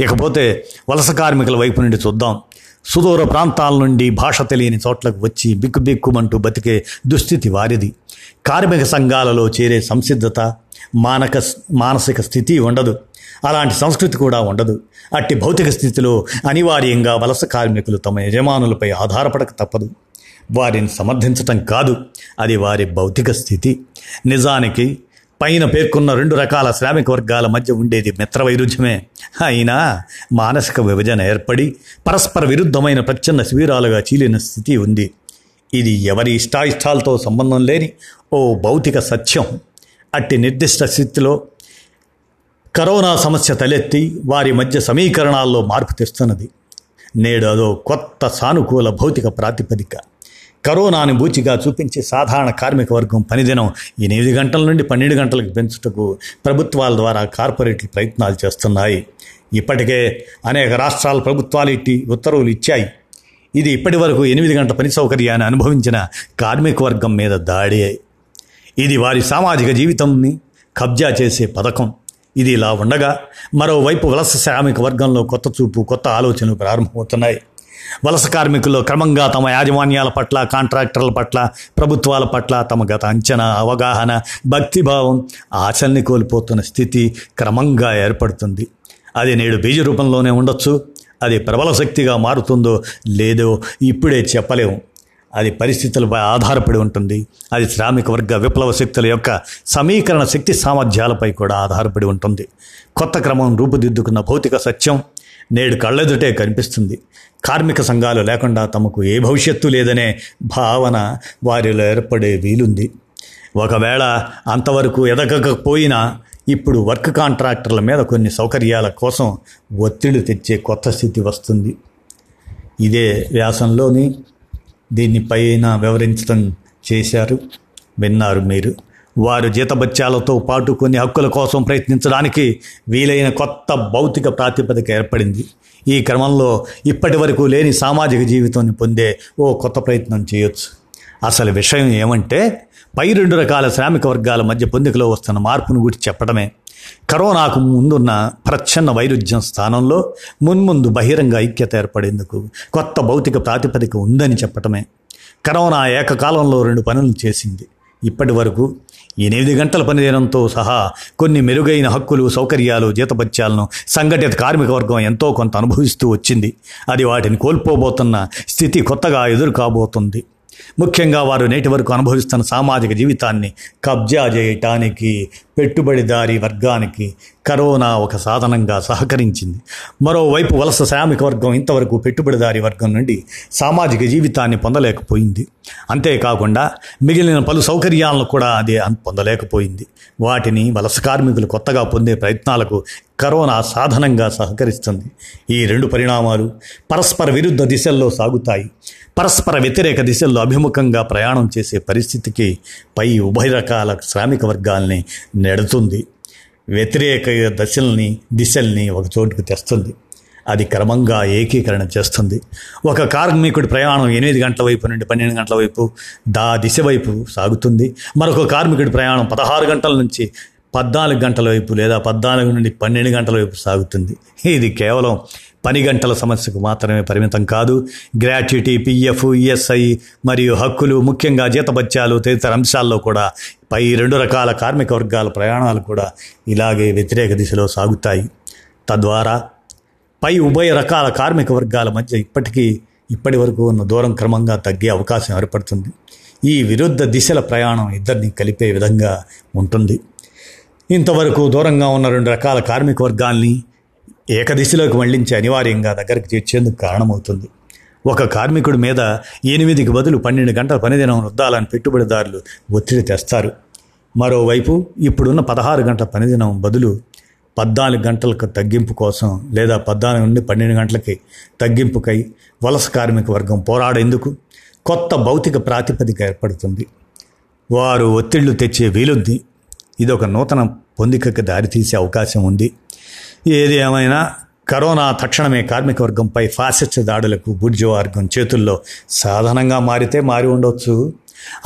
ఇకపోతే వలస కార్మికుల వైపు నుండి చూద్దాం. సుదూర ప్రాంతాల నుండి భాష తెలియని చోట్లకు వచ్చి బిక్కుబిక్కుమంటూ బతికే దుస్థితి వారిది. కార్మిక సంఘాలలో చేరే సంసిద్ధత మానక మానసిక స్థితి ఉండదు. అలాంటి సంస్కృతి కూడా ఉండదు. అట్టి భౌతిక స్థితిలో అనివార్యంగా వలస కార్మికులు తమ యజమానులపై ఆధారపడక తప్పదు. వారిని సమర్థించటం కాదు. అది వారి భౌతిక స్థితి. నిజానికి పైన పేర్కొన్న రెండు రకాల శ్రామిక వర్గాల మధ్య ఉండేది మిత్ర వైరుధ్యమే. అయినా మానసిక విభజన ఏర్పడి పరస్పర విరుద్ధమైన ప్రచ్ఛన్న శిబిరాలుగా చీలిన స్థితి ఉంది. ఇది ఎవరి ఇష్టాయిష్టాలతో సంబంధం లేని ఓ భౌతిక సత్యం. అట్టి నిర్దిష్ట స్థితిలో కరోనా సమస్య తలెత్తి వారి మధ్య సమీకరణాల్లో మార్పు తెస్తున్నది. నేడు అదో కొత్త సానుకూల భౌతిక ప్రాతిపదిక. కరోనాను బూచిగా చూపించే సాధారణ కార్మిక వర్గం పనిదినం ఎనిమిది గంటల నుండి పన్నెండు గంటలకు పెంచుటకు ప్రభుత్వాల ద్వారా కార్పొరేట్లు ప్రయత్నాలు చేస్తున్నాయి. ఇప్పటికే అనేక రాష్ట్రాల ప్రభుత్వాలు ఇట్టి ఉత్తర్వులు ఇచ్చాయి. ఇది ఇప్పటి వరకు ఎనిమిది గంటల పని సౌకర్యాన్ని అనుభవించిన కార్మిక వర్గం మీద దాడి. ఇది వారి సామాజిక జీవితంని కబ్జా చేసే పథకం. ఇది ఇలా ఉండగా మరోవైపు వలస శ్రామిక వర్గంలో కొత్త చూపు కొత్త ఆలోచనలు ప్రారంభమవుతున్నాయి. వలస కార్మికులు క్రమంగా తమ యాజమాన్యాల పట్ల కాంట్రాక్టర్ల పట్ల ప్రభుత్వాల పట్ల తమ గత అంచనా అవగాహన భక్తిభావం ఆశల్ని కోల్పోతున్న స్థితి క్రమంగా ఏర్పడుతుంది. అది నేడు బీజ రూపంలోనే ఉండొచ్చు. అది ప్రబల శక్తిగా మారుతుందో లేదో ఇప్పుడే చెప్పలేము. అది పరిస్థితులపై ఆధారపడి ఉంటుంది. అది శ్రామిక వర్గ విప్లవ శక్తుల యొక్క సమీకరణ శక్తి సామర్థ్యాలపై కూడా ఆధారపడి ఉంటుంది. కొత్త క్రమం రూపుదిద్దుకున్న భౌతిక సత్యం నేడు కళ్ళెదుటే కనిపిస్తుంది. కార్మిక సంఘాలు లేకుండా తమకు ఏ భవిష్యత్తు లేదనే భావన వారిలో ఏర్పడే వీలుంది. ఒకవేళ అంతవరకు ఎదగకపోయినా ఇప్పుడు వర్క్ కాంట్రాక్టర్ల మీద కొన్ని సౌకర్యాల కోసం ఒత్తిడి తెచ్చే కొత్త స్థితి వస్తుంది. ఇదే వ్యాసంలోని దీన్ని పైన వివరించడం చేశారు. విన్నారు మీరు. వారు జీతబత్యాలతో పాటు కొన్ని హక్కుల కోసం ప్రయత్నించడానికి వీలైన కొత్త భౌతిక ప్రాతిపదిక ఏర్పడింది. ఈ క్రమంలో ఇప్పటి వరకు లేని సామాజిక జీవితాన్ని పొందే ఓ కొత్త ప్రయత్నం చేయొచ్చు. అసలు విషయం ఏమంటే పై రెండు రకాల శ్రామిక వర్గాల మధ్య పొందికలో వస్తున్న మార్పును గురించి చెప్పడమే. కరోనాకు ముందున్న ప్రచ్ఛన్న వైరుధ్యం స్థానంలో మున్ముందు బహిరంగ ఐక్యత ఏర్పడేందుకు కొత్త భౌతిక ప్రాతిపదిక ఉందని చెప్పటమే. కరోనా ఏకకాలంలో రెండు పనులు చేసింది. ఇప్పటి వరకు ఎనిమిది గంటల పనిదినంతో సహా కొన్ని మెరుగైన హక్కులు సౌకర్యాలు జీతపత్యాలను సంఘటిత కార్మిక వర్గం ఎంతో కొంత అనుభవిస్తూ వచ్చింది. అది వాటిని కోల్పోబోతున్న స్థితి కొత్తగా ఎదురు కాబోతుంది ముఖ్యంగా వారు నేటి వరకు అనుభవిస్తున్న సామాజిక జీవితాన్ని కబ్జా చేయటానికి పెట్టుబడిదారీ వర్గానికి కరోనా ఒక సాధనంగా సహకరించింది. మరోవైపు వలస శ్రామిక వర్గం ఇంతవరకు పెట్టుబడిదారీ వర్గం నుండి సామాజిక జీవితాన్ని పొందలేకపోయింది. అంతేకాకుండా మిగిలిన పలు సౌకర్యాలను కూడా అది పొందలేకపోయింది. వాటిని వలస కార్మికులు కొత్తగా పొందే ప్రయత్నాలకు కరోనా సాధనంగా సహకరిస్తుంది. ఈ రెండు పరిణామాలు పరస్పర విరుద్ధ దిశల్లో సాగుతాయి. పరస్పర వ్యతిరేక దిశల్లో అభిముఖంగా ప్రయాణం చేసే పరిస్థితికి పై ఉభయ రకాల శ్రామిక వర్గాల్ని నెడుతుంది. వ్యతిరేక దశల్ని దిశల్ని ఒక చోటుకు తెస్తుంది. అది క్రమంగా ఏకీకరణ చేస్తుంది. ఒక కార్మికుడి ప్రయాణం ఎనిమిది గంటల వైపు నుండి పన్నెండు గంటల వైపు దా దిశ వైపు సాగుతుంది. మరొక కార్మికుడి ప్రయాణం పదహారు గంటల నుంచి పద్నాలుగు గంటల వైపు లేదా పద్నాలుగు నుండి పన్నెండు గంటల వైపు సాగుతుంది. ఇది కేవలం పని గంటల సమస్యకు మాత్రమే పరిమితం కాదు. గ్రాట్యుటీ పిఎఫ్ ఈఎస్ఐ మరియు హక్కులు ముఖ్యంగా జీతభత్యాలు తదితర అంశాల్లో కూడా పై రెండు రకాల కార్మిక వర్గాల ప్రయాణాలు కూడా ఇలాగే వ్యతిరేక దిశలో సాగుతాయి. తద్వారా పై ఉభయ రకాల కార్మిక వర్గాల మధ్య ఇప్పటికీ ఇప్పటి వరకు ఉన్న దూరం క్రమంగా తగ్గే అవకాశం ఏర్పడుతుంది. ఈ విరుద్ధ దిశల ప్రయాణం ఇద్దరిని కలిపే విధంగా ఉంటుంది. ఇంతవరకు దూరంగా ఉన్న రెండు రకాల కార్మిక వర్గాల్ని ఏకదిశలోకి మళ్ళించి అనివార్యంగా దగ్గరికి చేర్చేందుకు కారణమవుతుంది. ఒక కార్మికుడి మీద ఎనిమిదికి బదులు పన్నెండు గంటల పనిదినం రుద్దాలని పెట్టుబడిదారులు ఒత్తిడి తెస్తారు. మరోవైపు ఇప్పుడున్న పదహారు గంటల పనిదినం బదులు పద్నాలుగు గంటలకు తగ్గింపు కోసం లేదా పద్నాలుగు నుండి పన్నెండు గంటలకి తగ్గింపుకై వలస కార్మిక వర్గం పోరాడేందుకు కొత్త భౌతిక ప్రాతిపదిక ఏర్పడుతుంది. వారు ఒత్తిళ్ళు తెచ్చే వీలుంది. ఇది ఒక నూతన పొందికకి దారితీసే అవకాశం ఉంది. ఏది ఏమైనా కరోనా తక్షణమే కార్మిక వర్గంపై ఫాసిస్ట్ దాడులకు బుర్జువర్గం చేతుల్లో సాధనంగా మారితే మారి ఉండొచ్చు.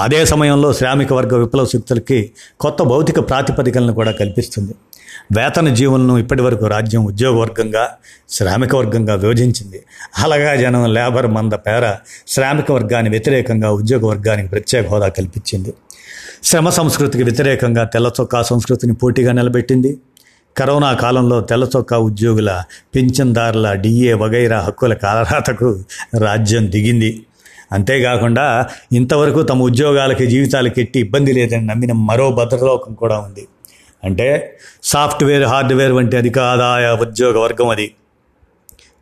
అదే సమయంలో శ్రామిక వర్గ విప్లవ శక్తులకి కొత్త భౌతిక ప్రాతిపదికలను కూడా కల్పిస్తుంది. వేతన జీవులను ఇప్పటి వరకు రాజ్యం ఉద్యోగ వర్గంగా శ్రామిక వర్గంగా విభజించింది. అలాగా జనం లేబర్ మంద పేర శ్రామిక వర్గాన్ని వ్యతిరేకంగా ఉద్యోగ వర్గానికి ప్రత్యేక హోదా కల్పించింది. శ్రమ సంస్కృతికి వ్యతిరేకంగా తెల్లచొక్కా సంస్కృతిని పోటీగా నిలబెట్టింది. కరోనా కాలంలో తెల్ల చొక్కా ఉద్యోగుల పింఛన్దారుల డిఏ వగైరా హక్కుల కాలరాతకు రాజ్యం దిగింది. అంతేకాకుండా ఇంతవరకు తమ ఉద్యోగాలకి జీవితాలకి ఎట్టి ఇబ్బంది లేదని నమ్మిన మరో భద్రలోకం కూడా ఉంది. అంటే సాఫ్ట్వేర్ హార్డ్వేర్ వంటి అధిక ఆదాయ ఉద్యోగ వర్గం అది.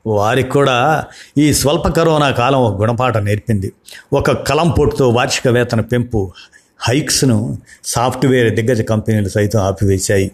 వారికి కూడా ఈ స్వల్ప కరోనా కాలం ఒక గుణపాఠం నేర్పింది. ఒక కలం పొట్టుతో వార్షిక వేతన పెంపు హైక్స్ను సాఫ్ట్వేర్ దిగ్గజ కంపెనీలు సైతం ఆపివేశాయి.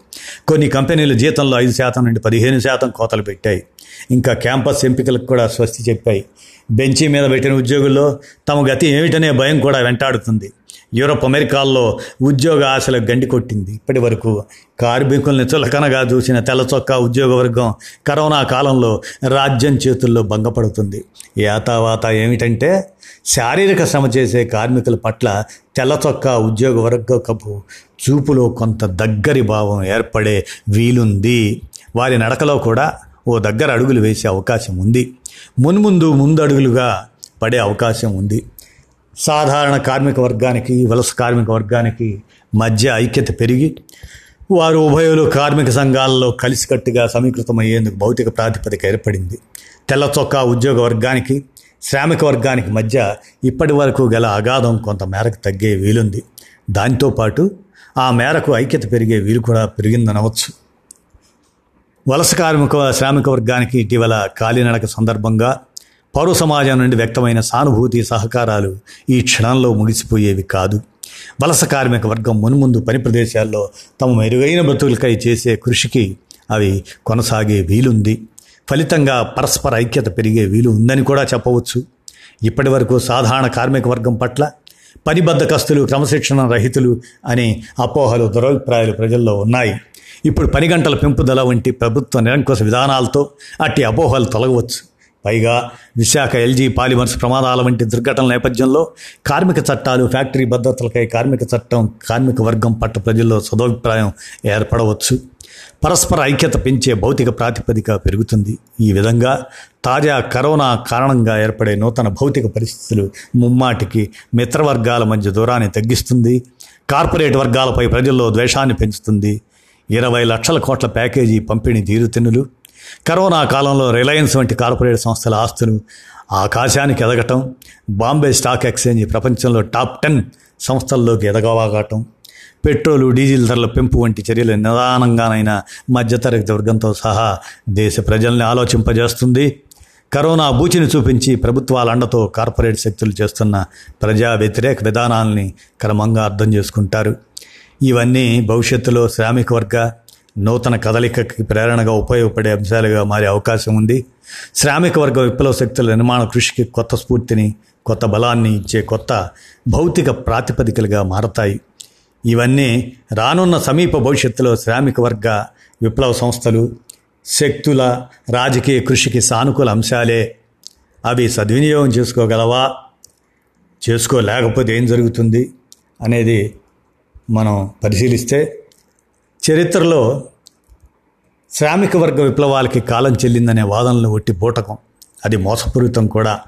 కొన్ని కంపెనీలు జీతంలో ఐదు శాతం నుండి పదిహేను శాతం కోతలు పెట్టాయి. ఇంకా క్యాంపస్ ఎంపికలకు కూడా స్వస్తి చెప్పాయి. బెంచి మీద పెట్టిన ఉద్యోగుల్లో తమ గతి ఏమిటనే భయం కూడా వెంటాడుతుంది. యూరప్ అమెరికాల్లో ఉద్యోగ ఆశలకు గండి కొట్టింది ఇప్పటి వరకు కార్మికుల్ని చులకనగా చూసిన తెల్ల చొక్కా ఉద్యోగ వర్గం కరోనా కాలంలో రాజ్యం చేతుల్లో భంగపడుతుంది. యాతావాత ఏమిటంటే శారీరక శ్రమ చేసే కార్మికుల పట్ల తెల్ల చొక్కా ఉద్యోగ వర్గపు చూపులో కొంత దగ్గరి భావం ఏర్పడే వీలుంది. వారి నడకలో కూడా ఓ దగ్గర అడుగులు వేసే అవకాశం ఉంది. మున్ముందు ముందడుగులుగా పడే అవకాశం ఉంది. సాధారణ కార్మిక వర్గానికి వలస కార్మిక వర్గానికి మధ్య ఐక్యత పెరిగి వారు ఉభయలు కార్మిక సంఘాలలో కలిసికట్టుగా సమీకృతమయ్యేందుకు భౌతిక ప్రాతిపదిక ఏర్పడింది. తెల్ల చొక్కా ఉద్యోగ వర్గానికి శ్రామిక వర్గానికి మధ్య ఇప్పటి వరకు గల అగాధం కొంత మేరకు తగ్గే వీలుంది. దాంతోపాటు ఆ మేరకు ఐక్యత పెరిగే వీలు కూడా పెరిగిందనవచ్చు. వలస కార్మిక శ్రామిక వర్గానికి ఇటీవల కాలినడక సందర్భంగా పౌర సమాజం నుండి వ్యక్తమైన సానుభూతి సహకారాలు ఈ క్షణంలో ముగిసిపోయేవి కాదు. వలస కార్మిక వర్గం మున్ముందు పని ప్రదేశాల్లో తమ మెరుగైన బ్రతుకులకై చేసే కృషికి అవి కొనసాగే వీలుంది. ఫలితంగా పరస్పర ఐక్యత పెరిగే వీలు ఉందని కూడా చెప్పవచ్చు. ఇప్పటి వరకు సాధారణ కార్మిక వర్గం పట్ల పనిబద్ధకస్తులు క్రమశిక్షణ రహితులు అనే అపోహలు దురభిప్రాయాలు ప్రజల్లో ఉన్నాయి. ఇప్పుడు పని గంటల పెంపుదల వంటి ప్రభుత్వ నిరంకుశ విధానాలతో అట్టి అపోహలు తొలగవచ్చు. పైగా విశాఖ ఎల్జీ పాలిమర్స్ ప్రమాదాల వంటి దుర్ఘటనల నేపథ్యంలో కార్మిక చట్టాలు ఫ్యాక్టరీ భద్రతలకై కార్మిక చట్టం కార్మిక వర్గం పట్ల ప్రజల్లో సదభిప్రాయం ఏర్పడవచ్చు. పరస్పర ఐక్యత పెంచే భౌతిక ప్రాతిపదిక పెరుగుతుంది. ఈ విధంగా తాజా కరోనా కారణంగా ఏర్పడే నూతన భౌతిక పరిస్థితులు ముమ్మాటికి మిత్రవర్గాల మధ్య దూరాన్ని తగ్గిస్తుంది. కార్పొరేట్ వర్గాలపై ప్రజల్లో ద్వేషాన్ని పెంచుతుంది. ఇరవై లక్షల కోట్ల ప్యాకేజీ పంపిణీ తీరుతెన్నులు కరోనా కాలంలో రిలయన్స్ వంటి కార్పొరేట్ సంస్థల ఆస్తులు ఆకాశానికి ఎదగటం బాంబే స్టాక్ ఎక్స్చేంజ్ ప్రపంచంలో టాప్ టెన్ సంస్థల్లోకి ఎదగవాగటం పెట్రోలు డీజిల్ ధరల పెంపు వంటి చర్యలు నిదానంగానైనా మధ్యతరగతి వర్గంతో సహా దేశ ప్రజల్ని ఆలోచింపజేస్తుంది. కరోనా బూచిని చూపించి ప్రభుత్వాల అండతో కార్పొరేట్ శక్తులు చేస్తున్న ప్రజా వ్యతిరేక విధానాలని క్రమంగా అర్థం చేసుకుంటారు. ఇవన్నీ భవిష్యత్తులో శ్రామిక వర్గ నూతన కదలికకి ప్రేరణగా ఉపయోగపడే అంశాలుగా మారే అవకాశం ఉంది. శ్రామిక వర్గ విప్లవ శక్తుల నిర్మాణ కృషికి కొత్త స్ఫూర్తిని కొత్త బలాన్ని ఇచ్చే కొత్త భౌతిక ప్రాతిపదికలుగా మారతాయి. ఇవన్నీ రానున్న సమీప భవిష్యత్తులో శ్రామిక వర్గ విప్లవ సంస్థలు శక్తుల రాజకీయ కృషికి సానుకూల అంశాలే. అవి సద్వినియోగం చేసుకోగలవా? చేసుకోలేకపోతే ఏం జరుగుతుంది? అనేది మనం పరిశీలిస్తే చరిత్రలో శ్రామిక వర్గ విప్లవాలకి కాలం చెల్లిందనే వాదనలు ఒట్టి బూటకం. అది మోసపూరితం కూడా.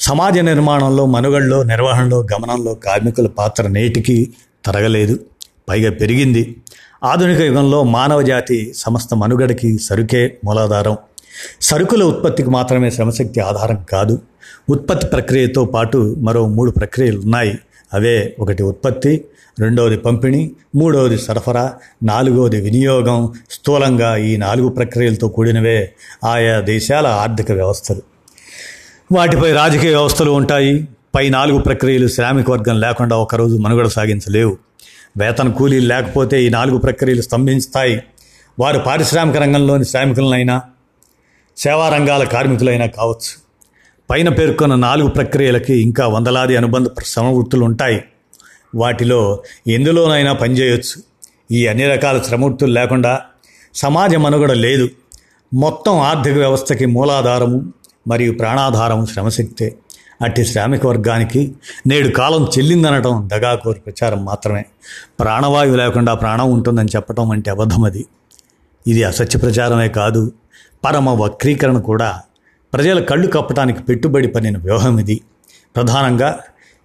సమాజ నిర్మాణంలో మనుగడలో నిర్వహణలో గమనంలో కార్మికుల పాత్ర నేటికి తరగలేదు. పైగా పెరిగింది. ఆధునిక యుగంలో మానవ జాతి సమస్త మనుగడకి సరుకే మూలాధారం. సరుకుల ఉత్పత్తికి మాత్రమే శ్రమశక్తి ఆధారం కాదు. ఉత్పత్తి ప్రక్రియతో పాటు మరో మూడు ప్రక్రియలు ఉన్నాయి అవే ఒకటి ఉత్పత్తి రెండవది పంపిణీ మూడవది సరఫరా నాలుగవది వినియోగం స్థూలంగా ఈ నాలుగు ప్రక్రియలతో కూడినవే ఆయా దేశాల ఆర్థిక వ్యవస్థలు. వాటిపై రాజకీయ వ్యవస్థలు ఉంటాయి. పై నాలుగు ప్రక్రియలు శ్రామిక వర్గం లేకుండా ఒకరోజు మనుగడ సాగించలేవు. వేతన కూలీలు లేకపోతే ఈ నాలుగు ప్రక్రియలు స్తంభిస్తాయి వారు పారిశ్రామిక రంగంలోని శ్రామికులనైనా సేవా రంగాల కార్మికులైనా కావచ్చు. పైన పేర్కొన్న నాలుగు ప్రక్రియలకి ఇంకా వందలాది అనుబంధ శ్రమ వృత్తులు ఉంటాయి వాటిలో ఎందులోనైనా పనిచేయవచ్చు ఈ అన్ని రకాల శ్రమవృత్తులు లేకుండా సమాజ మనుగడ లేదు. మొత్తం ఆర్థిక వ్యవస్థకి మూలాధారము మరియు ప్రాణాధారము శ్రమశక్తే. అట్టి శ్రామిక వర్గానికి నేడు కాలం చెల్లిందనటం దగాకోరు ప్రచారం మాత్రమే. ప్రాణవాయువు లేకుండా ప్రాణం ఉంటుందని చెప్పటం అంటే అబద్ధం అది ఇది అసత్య ప్రచారమే కాదు పరమ వక్రీకరణ కూడా ప్రజల కళ్ళు కప్పటానికి పెట్టుబడి పనిన వ్యూహం ఇది. ప్రధానంగా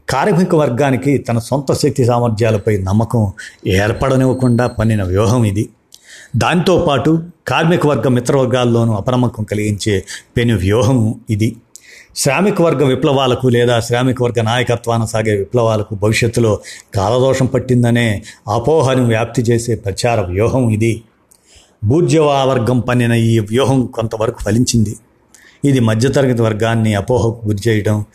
కార్మిక వర్గానికి తన సొంత శక్తి సామర్థ్యాలపై నమ్మకం ఏర్పడనివ్వకుండా పన్నిన వ్యూహం ఇది. దాంతోపాటు కార్మిక వర్గ మిత్రవర్గాల్లోనూ అపనమ్మకం కలిగించే పెను వ్యూహం ఇది. శ్రామిక వర్గ విప్లవాలకు లేదా శ్రామిక వర్గ నాయకత్వాన సాగే విప్లవాలకు భవిష్యత్తులో కాలదోషం పట్టిందనే అపోహను వ్యాప్తి చేసే ప్రచార వ్యూహం ఇది. బూర్జవా వర్గం పన్నిన ఈ వ్యూహం కొంతవరకు ఫలించింది. ఇది మధ్యతరగతి వర్గాన్ని అపోహకు గురి చేయడం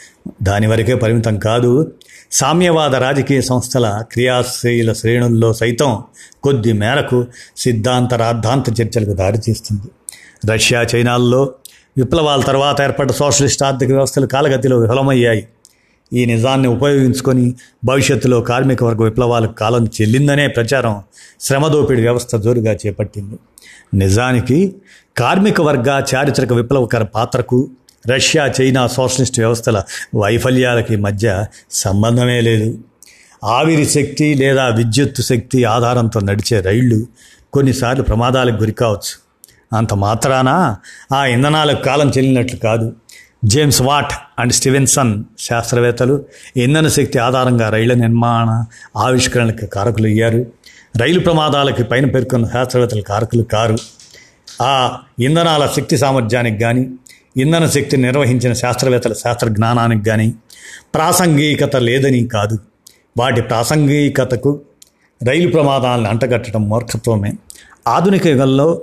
దాని వరకే పరిమితం కాదు. సామ్యవాద రాజకీయ సంస్థల క్రియాశీల శ్రేణుల్లో సైతం కొద్ది మేరకు సిద్ధాంత రాద్ధాంత చర్చలకు దారితీస్తుంది రష్యా చైనాల్లో విప్లవాల తర్వాత ఏర్పడ్డ సోషలిస్ట్ ఆర్థిక వ్యవస్థలు కాలగతిలో విఫలమయ్యాయి. ఈ నిజాన్ని ఉపయోగించుకొని భవిష్యత్తులో కార్మిక వర్గ విప్లవాలకు కాలం చెల్లిందనే ప్రచారం శ్రమదోపిడి వ్యవస్థ జోరుగా చేపట్టింది. నిజానికి కార్మిక వర్గ చారిత్రక విప్లవకర పాత్రకు రష్యా చైనా సోషలిస్ట్ వ్యవస్థల వైఫల్యాలకి మధ్య సంబంధమే లేదు. ఆవిరి శక్తి లేదా విద్యుత్ శక్తి ఆధారంతో నడిచే రైళ్ళు కొన్నిసార్లు ప్రమాదాలకు గురి కావచ్చు అంత మాత్రాన? ఆ ఇంధనాలకు కాలం చెల్లినట్లు కాదు. జేమ్స్ వాట్ అండ్ స్టీవెన్సన్ శాస్త్రవేత్తలు ఇంధన శక్తి ఆధారంగా రైళ్ళ నిర్మాణ ఆవిష్కరణలకు కారకులు అయ్యారు. రైలు ప్రమాదాలకి పైన పేర్కొన్న శాస్త్రవేత్తలు కారకులు కారు. ఆ ఇంధనాల శక్తి సామర్థ్యానికి కానీ ఇంధన శక్తి నిర్వహించిన శాస్త్రవేత్తల శాస్త్ర జ్ఞానానికి కానీ ప్రాసంగికత లేదని కాదు. వాటి ప్రాసంగికతకు రైలు ప్రమాదాలను అంటగట్టడం మూర్ఖత్వమే. ఆధునిక యుగంలో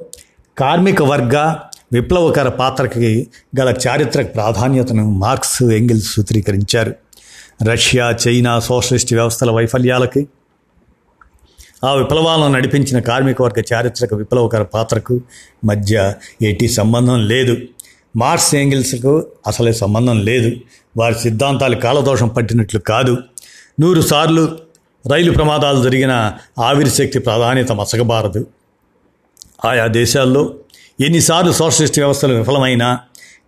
కార్మిక వర్గ విప్లవకర పాత్రకి గల చారిత్రక ప్రాధాన్యతను మార్క్స్ ఎంగిల్స్ సూత్రీకరించారు రష్యా చైనా సోషలిస్ట్ వ్యవస్థల వైఫల్యాలకి ఆ విప్లవాలను నడిపించిన కార్మికవర్గ చారిత్రక విప్లవకర పాత్రకు మధ్య ఎటి సంబంధం లేదు. మార్క్స్ ఏంగిల్స్కు అసలే సంబంధం లేదు. వారి సిద్ధాంతాలు కాలదోషం పట్టినట్లు కాదు. నూరు సార్లు రైలు ప్రమాదాలు జరిగిన ఆవిరి శక్తి ప్రాధాన్యత మసకబారదు. ఆయా దేశాల్లో ఎన్నిసార్లు సోషలిస్ట్ వ్యవస్థలు విఫలమైనా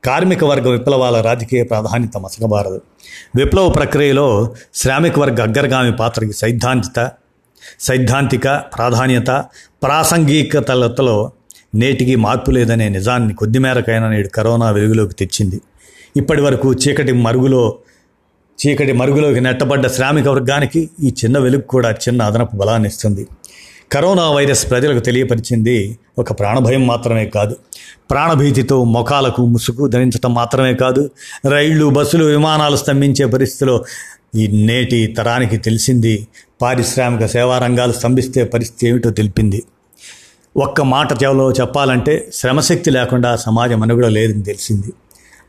కార్మిక వర్గ విప్లవాల రాజకీయ ప్రాధాన్యత మసకబారదు. విప్లవ ప్రక్రియలో శ్రామిక వర్గ అగ్రగామి పాత్రకి సైద్ధాంతిక సైద్ధాంతిక ప్రాధాన్యత ప్రాసంగికతలతో నేటికి మార్పు లేదనే నిజాన్ని కొద్దిమేరకైనా నేడు కరోనా వెలుగులోకి తెచ్చింది. ఇప్పటి వరకు చీకటి మరుగులో చీకటి మరుగులోకి నెట్టబడ్డ శ్రామిక వర్గానికి ఈ చిన్న వెలుగు కూడా చిన్న అదనపు బలాన్ని ఇస్తుంది కరోనా వైరస్ ప్రజలకు తెలియపరిచింది ఒక ప్రాణభయం మాత్రమే కాదు. ప్రాణభీతితో మొఖాలకు ముసుగు ధరించటం మాత్రమే కాదు. రైళ్ళు బస్సులు విమానాలు స్తంభించే పరిస్థితిలో ఈ నేటి తరానికి తెలిసింది పారిశ్రామిక సేవా రంగాలు స్తంభిస్తే పరిస్థితి ఏమిటో తెలిపింది. ఒక్క మాట చెవలో చెప్పాలంటే శ్రమశక్తి లేకుండా సమాజ అనుగుడ లేదని తెలిసింది.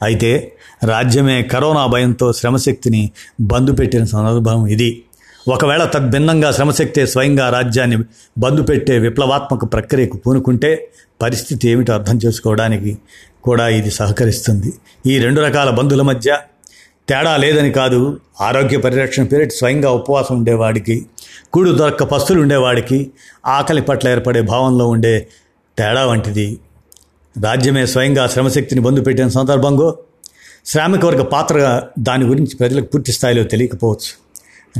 అయితే రాజ్యమే కరోనా భయంతో శ్రమశక్తిని బంధు పెట్టిన సందర్భం ఇది. ఒకవేళ తద్భిన్నంగా శ్రమశక్తి స్వయంగా రాజ్యాన్ని బంధు పెట్టే విప్లవాత్మక ప్రక్రియకు పూనుకుంటే పరిస్థితి ఏమిటో అర్థం చేసుకోవడానికి కూడా ఇది సహకరిస్తుంది. ఈ రెండు రకాల బంధుల మధ్య తేడా లేదని కాదు ఆరోగ్య పరిరక్షణ పేరిట స్వయంగా ఉపవాసం ఉండేవాడికి కూడు దొరక్క పస్తులు ఉండేవాడికి ఆకలి పట్ల ఏర్పడే భావంలో ఉండే తేడా వంటిది. రాజ్యమే స్వయంగా శ్రమశక్తిని బంధు పెట్టిన సందర్భంలో శ్రామిక వర్గ పాత్ర దాని గురించి ప్రజలకు పూర్తి స్థాయిలో తెలియకపోవచ్చు.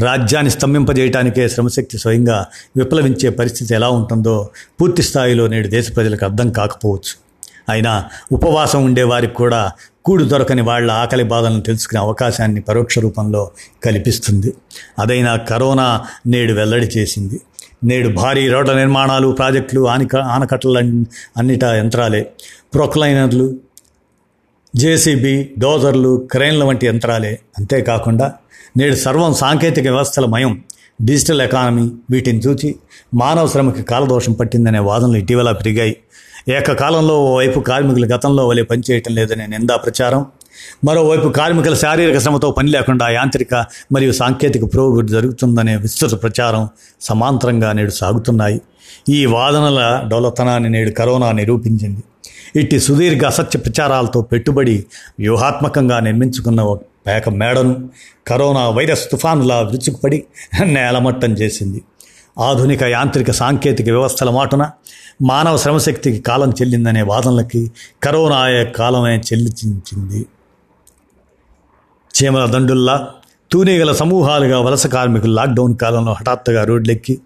రాజ్యాన్ని స్తంభింపజేయటానికే శ్రమశక్తి స్వయంగా విప్లవించే పరిస్థితి ఎలా ఉంటుందో పూర్తి స్థాయిలో నేడు దేశ ప్రజలకు అర్థం కాకపోవచ్చు. అయినా ఉపవాసం ఉండే వారికి కూడా కూడు దొరకని వాళ్ళ ఆకలి బాధలను తెలుసుకునే అవకాశాన్ని పరోక్ష రూపంలో కల్పిస్తుంది. అదైనా కరోనా నేడు వెల్లడి చేసింది. నేడు భారీ రోడ్ల నిర్మాణాలు ప్రాజెక్టులు ఆనిక ఆనకట్టల అన్నిటా యంత్రాలే. ప్రొక్లైనర్లు జేసీబీ డోజర్లు క్రెయిన్ల వంటి యంత్రాలే. అంతేకాకుండా నేడు సర్వం సాంకేతిక వ్యవస్థల మయం డిజిటల్ ఎకానమీ వీటిని చూచి మానవ శ్రమకి కాలదోషం పట్టిందనే వాదనలు ఇటీవల పెరిగాయి. ఏకకాలంలో ఓవైపు కార్మికులు గతంలో వలె పనిచేయటం లేదనే నిందా ప్రచారం మరోవైపు కార్మికుల శారీరక శ్రమతో పని లేకుండా యాంత్రిక మరియు సాంకేతిక పురోగతి జరుగుతుందనే విస్తృత ప్రచారం సమాంతరంగా నేడు సాగుతున్నాయి. ఈ వాదనల డొలతనాన్ని నేడు కరోనా నిరూపించింది. ఇట్టి సుదీర్ఘ అసత్య ప్రచారాలతో పెట్టుబడి వ్యూహాత్మకంగా నిర్మించుకున్న ఒక పేక మేడను కరోనా వైరస్ తుఫానులా విరుచుకుపడి నేలమట్టం చేసింది. ఆధునిక యాంత్రిక సాంకేతిక వ్యవస్థల మాటున మానవ శ్రమశక్తికి కాలం చెల్లిందనే వాదనలకి కరోనా కాలమే చెల్లించింది. చీమల దండుల్లా తూనీగల సమూహాలుగా వలస కార్మికులు లాక్డౌన్ కాలంలో హఠాత్తుగా రోడ్లెక్కి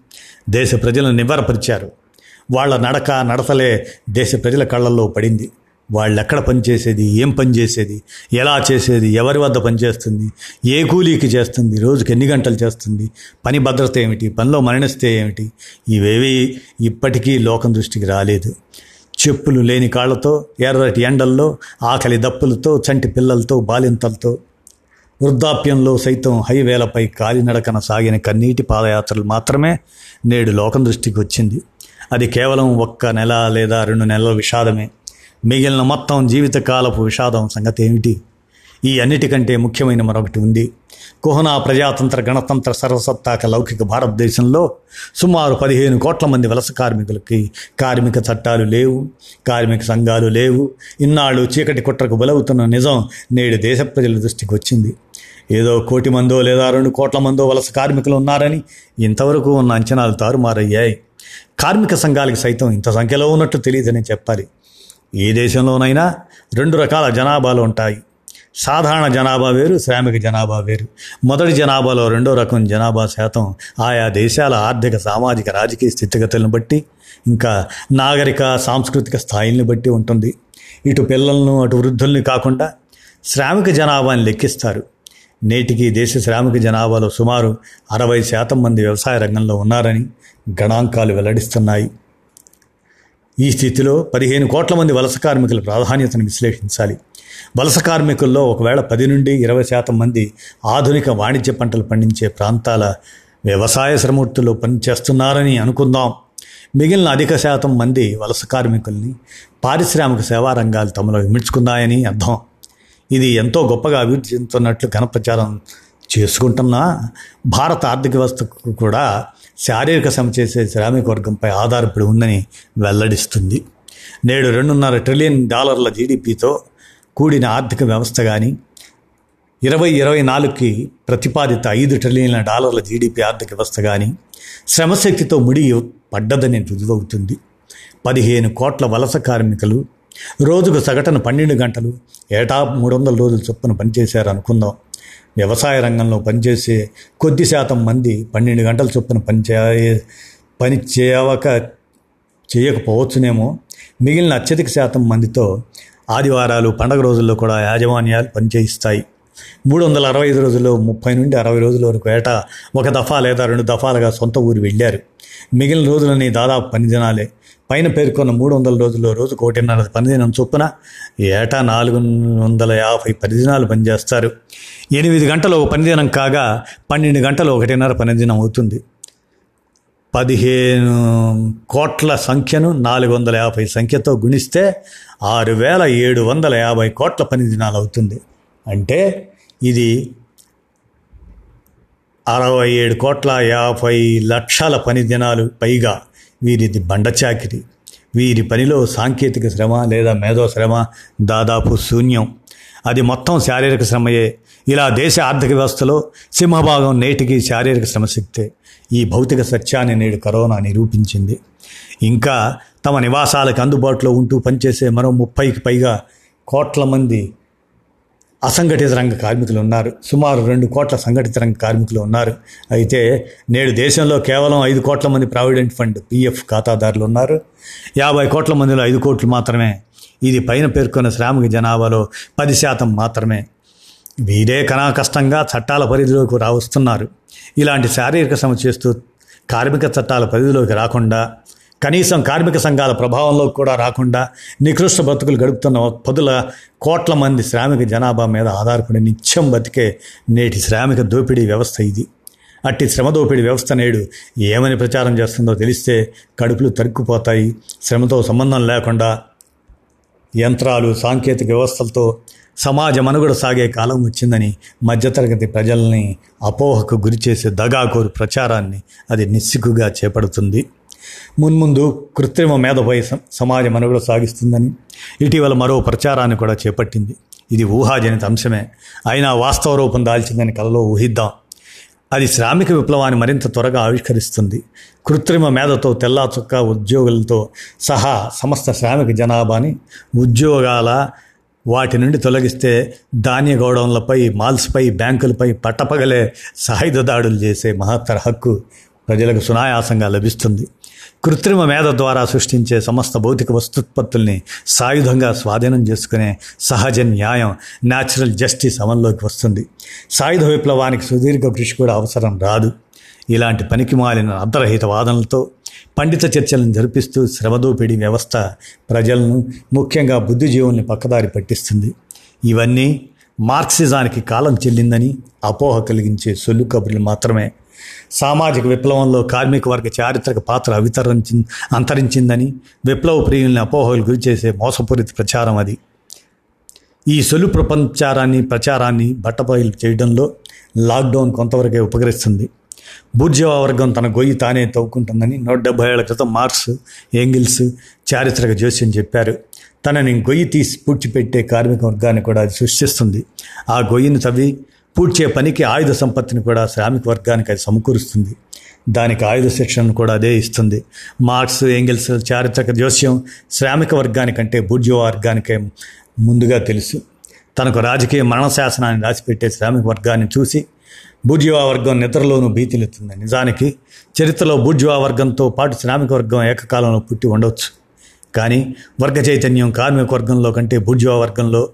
దేశ ప్రజలను నివ్వరపరిచారు. వాళ్ళ నడక నడతలే దేశ ప్రజల కళ్ళల్లో పడింది. వాళ్ళెక్కడ పనిచేసేది ఏం పని చేసేది ఎలా చేసేది ఎవరి వద్ద పనిచేస్తుంది ఏ కూలీకి చేస్తుంది రోజుకి ఎన్ని గంటలు చేస్తుంది పని భద్రత ఏమిటి పనిలో మరణిస్తే ఏమిటి ఇవేవి ఇప్పటికీ లోకం దృష్టికి రాలేదు. చెప్పులు లేని కాళ్ళతో ఎర్రటి ఎండల్లో ఆకలి దప్పులతో చంటి పిల్లలతో బాలింతలతో వృద్ధాప్యంలో సైతం హైవేలపై కాలినడకన సాగిన కన్నీటి పాదయాత్రలు మాత్రమే నేడు లోకం దృష్టికి వచ్చింది. అది కేవలం ఒక్క నెల లేదా రెండు నెలల విషాదమే. మిగిలిన మొత్తం జీవితకాలపు విషాదం సంగతి ఏమిటి? ఈ అన్నిటికంటే ముఖ్యమైన మరొకటి ఉంది. కుహనా ప్రజాతంత్ర గణతంత్ర సర్వసత్తాక లౌకిక భారతదేశంలో సుమారు పదిహేను కోట్ల మంది వలస కార్మికులకి కార్మిక చట్టాలు లేవు కార్మిక సంఘాలు లేవు. ఇన్నాళ్ళు చీకటి కుట్రకు బలవుతున్న నిజం నేడు దేశ ప్రజల దృష్టికి వచ్చింది. ఏదో కోటి మందో లేదా రెండు కోట్ల మందో వలస కార్మికులు ఉన్నారని ఇంతవరకు ఉన్న అంచనాలు తారుమారయ్యాయి. కార్మిక సంఘాలకి సైతం ఇంత సంఖ్యలో ఉన్నట్టు తెలియదని చెప్పాలి. ఏ దేశంలోనైనా రెండు రకాల జనాభాలు ఉంటాయి. సాధారణ జనాభా వేరు శ్రామిక జనాభా వేరు. మొదటి జనాభాలో రెండో రకం జనాభా శాతం ఆయా దేశాల ఆర్థిక సామాజిక రాజకీయ స్థితిగతులను బట్టి ఇంకా నాగరిక సాంస్కృతిక స్థాయిల్ని బట్టి ఉంటుంది. ఇటు పిల్లలను అటు వృద్ధుల్ని కాకుండా శ్రామిక జనాభాని లెక్కిస్తారు. నేటికి దేశ శ్రామిక జనాభాలో సుమారు అరవై శాతం మంది వ్యవసాయ రంగంలో ఉన్నారని గణాంకాలు వెల్లడిస్తున్నాయి. ఈ స్థితిలో పదిహేను కోట్ల మంది వలస కార్మికుల ప్రాధాన్యతను విశ్లేషించాలి. వలస కార్మికుల్లో ఒకవేళ పది నుండి ఇరవై శాతం మంది ఆధునిక వాణిజ్య పంటలు పండించే ప్రాంతాల వ్యవసాయ శ్రమూర్తులు పనిచేస్తున్నారని అనుకుందాం. మిగిలిన అధిక శాతం మంది వలస కార్మికుల్ని పారిశ్రామిక సేవా రంగాలు తమలో విమిడ్చుకున్నాయని అర్థం. ఇది ఎంతో గొప్పగా అభివృద్ధి చెందుతున్నట్లు ఘనప్రచారం చేసుకుంటున్నా. భారత ఆర్థిక వ్యవస్థకు కూడా శారీరక శ్రమ చేసే శ్రామిక వర్గంపై ఆధారపడి ఉందని వెల్లడిస్తుంది. నేడు రెండున్నర ట్రిలియన్ డాలర్ల జీడిపితో కూడిన ఆర్థిక వ్యవస్థ కానీ ఇరవై ఇరవై నాలుగుకి ప్రతిపాదిత ఐదు ట్రిలియన్ల డాలర్ల జీడిపి ఆర్థిక వ్యవస్థ కానీ శ్రమశక్తితో ముడి పడ్డదని రుజువవుతుంది. పదిహేను కోట్ల వలస కార్మికులు రోజుకు సగటున పన్నెండు గంటలు ఏటా మూడు వందల రోజులు చొప్పున పనిచేశారు అనుకుందాం వ్యవసాయ రంగంలో పనిచేసే కొద్ది శాతం మంది పన్నెండు గంటల చొప్పున పని చేయ పని చేయవక చేయకపోవచ్చునేమో. మిగిలిన అత్యధిక శాతం మందితో ఆదివారాలు పండగ రోజుల్లో కూడా యాజమాన్యాలు పనిచేయిస్తాయి. మూడు వందల అరవై ఐదు రోజుల్లో ముప్పై నుండి అరవై రోజుల వరకు ఏటా ఒక దఫా లేదా రెండు దఫాలుగా సొంత ఊరు వెళ్ళారు. మిగిలిన రోజులని దాదాపు పని దినాలే. పైన పేర్కొన్న మూడు వందల రోజుల్లో రోజు కోటిన్నర పనిదినం చొప్పున ఏటా నాలుగు వందల యాభై పనిదినాలు పనిచేస్తారు. ఎనిమిది గంటలు ఒక పనిదినం కాగా పన్నెండు గంటలు ఒకటిన్నర పనిదినం అవుతుంది. పదిహేను కోట్ల సంఖ్యను నాలుగు వందల యాభై సంఖ్యతో గుణిస్తే ఆరు వేల ఏడు వందల యాభై కోట్ల పనిదినాలు అవుతుంది. అంటే ఇది అరవై ఏడు కోట్ల యాభై లక్షల పని దినాలు. పైగా వీరిది బండచాకిరి వీరి పనిలో సాంకేతిక శ్రమ లేదా మేధో శ్రమ దాదాపు శూన్యం. అది మొత్తం శారీరక శ్రమయే. ఇలా దేశ ఆర్థిక వ్యవస్థలో సింహభాగం నేటికి శారీరక శ్రమశక్తే. ఈ భౌతిక సత్యాన్ని నేడు కరోనా నిరూపించింది. ఇంకా తమ నివాసాలకు అందుబాటులో ఉంటూ పనిచేసే మరో ముప్పైకి పైగా కోట్ల మంది అసంఘటిత రంగ కార్మికులు ఉన్నారు. సుమారు రెండు కోట్ల సంఘటిత రంగ కార్మికులు ఉన్నారు. అయితే నేడు దేశంలో కేవలం ఐదు కోట్ల మంది ప్రావిడెంట్ ఫండ్ పిఎఫ్ ఖాతాదారులు ఉన్నారు. యాభై కోట్ల మందిలో ఐదు కోట్లు మాత్రమే. ఇది పైన పేర్కొన్న శ్రామిక జనాభాలో పది శాతం మాత్రమే. వీరే కనా కష్టంగా చట్టాల పరిధిలోకి రావస్తున్నారు. ఇలాంటి శారీరక శ్రమ చేస్తూ కార్మిక చట్టాల పరిధిలోకి రాకుండా కనీసం కార్మిక సంఘాల ప్రభావంలో కూడా రాకుండా నికృష్ట బతుకులు గడుపుతున్న పదుల కోట్ల మంది శ్రామిక జనాభా మీద ఆధారపడి నిత్యం బతికే నేటి శ్రామిక దోపిడీ వ్యవస్థ ఇది. అట్టి శ్రమ దోపిడీ వ్యవస్థ నేడు ఏమని ప్రచారం చేస్తుందో తెలిస్తే కడుపులు తరుక్కుపోతాయి. శ్రమతో సంబంధం లేకుండా యంత్రాలు సాంకేతిక వ్యవస్థలతో సమాజ మనుగడ సాగే కాలం వచ్చిందని మధ్యతరగతి ప్రజల్ని అపోహకు గురిచేసే దగాకోరు ప్రచారాన్ని అది నిస్సిగ్గుగా చేపడుతుంది. మున్ముందు కృత్రిమ మేధపై సమాజ మనుగడ సాగిస్తుందని ఇటీవల మరో ప్రచారాన్ని కూడా చేపట్టింది. ఇది ఊహాజనిత అంశమే. అయినా వాస్తవ రూపం దాల్చిందని కలలో ఊహిద్దాం. అది శ్రామిక విప్లవాన్ని మరింత త్వరగా ఆవిష్కరిస్తుంది. కృత్రిమ మేధతో తెల్లా చుక్క ఉద్యోగులతో సహా సమస్త శ్రామిక జనాభాని ఉద్యోగాల వాటి నుండి తొలగిస్తే ధాన్య గోడౌన్లపై మాల్స్పై బ్యాంకులపై పట్టపగలే సాయుధ దాడులు చేసే మహత్తర హక్కు ప్రజలకు సునాయాసంగా లభిస్తుంది. కృత్రిమ మేధ ద్వారా సృష్టించే సమస్త భౌతిక వస్తుత్పత్తుల్ని సాయుధంగా స్వాధీనం చేసుకునే సహజ న్యాయం న్యాచురల్ జస్టిస్ అమల్లోకి వస్తుంది. సాయుధ విప్లవానికి సుదీర్ఘ కృషి కూడా అవసరం రాదు. ఇలాంటి పనికి మాలిన అర్ధరహిత వాదనలతో పండిత చర్చలను జరిపిస్తూ శ్రమదోపిడి వ్యవస్థ ప్రజలను ముఖ్యంగా బుద్ధిజీవుల్ని పక్కదారి పట్టిస్తుంది. ఇవన్నీ మార్క్సిజానికి కాలం చెల్లిందని అపోహ కలిగించే సొల్లు కబుర్లు మాత్రమే. సామాజిక విప్లవంలో కార్మిక వర్గ చారిత్రక పాత్ర అవితరించి అంతరించిందని విప్లవ ప్రియుల్ని అపోహలు గురిచేసే మోసపూరిత ప్రచారం అది. ఈ సొలు ప్రపంచారాన్ని ప్రచారాన్ని బట్టబయలు చేయడంలో లాక్డౌన్ కొంతవరకే ఉపకరిస్తుంది. బూర్జవా వర్గం తన గొయ్యి తానే తవ్వుకుంటుందని నూట డెబ్బై ఏళ్ళ క్రితం మార్క్స్ ఏంగిల్స్ చారిత్రక జోస్యం చెప్పారు. తనని గొయ్యి తీసి పూడ్చిపెట్టే కార్మిక వర్గాన్ని కూడా అది సృష్టిస్తుంది. ఆ గొయ్యిని తవ్వి పూడ్చే పనికి ఆయుధ సంపత్తిని కూడా శ్రామిక వర్గానికి అది సమకూరుస్తుంది. దానికి ఆయుధ శిక్షణను కూడా అదే ఇస్తుంది. మార్క్స్ ఏంగిల్స్ చారిత్రక జోస్యం శ్రామిక వర్గానికంటే బూర్జో వర్గానికే ముందుగా తెలుసు. తనకు రాజకీయ మరణ శాసనాన్ని రాసిపెట్టే శ్రామిక వర్గాన్ని చూసి బూర్జువా వర్గం నిద్రలోనూ భీతిలెత్తుంది. నిజానికి చరిత్రలో బూర్జువా వర్గంతో పాటు శ్రామిక వర్గం ఏకకాలంలో పుట్టి ఉండవచ్చు కానీ వర్గ చైతన్యం కార్మిక వర్గంలో కంటే బూర్జువా వర్గంలో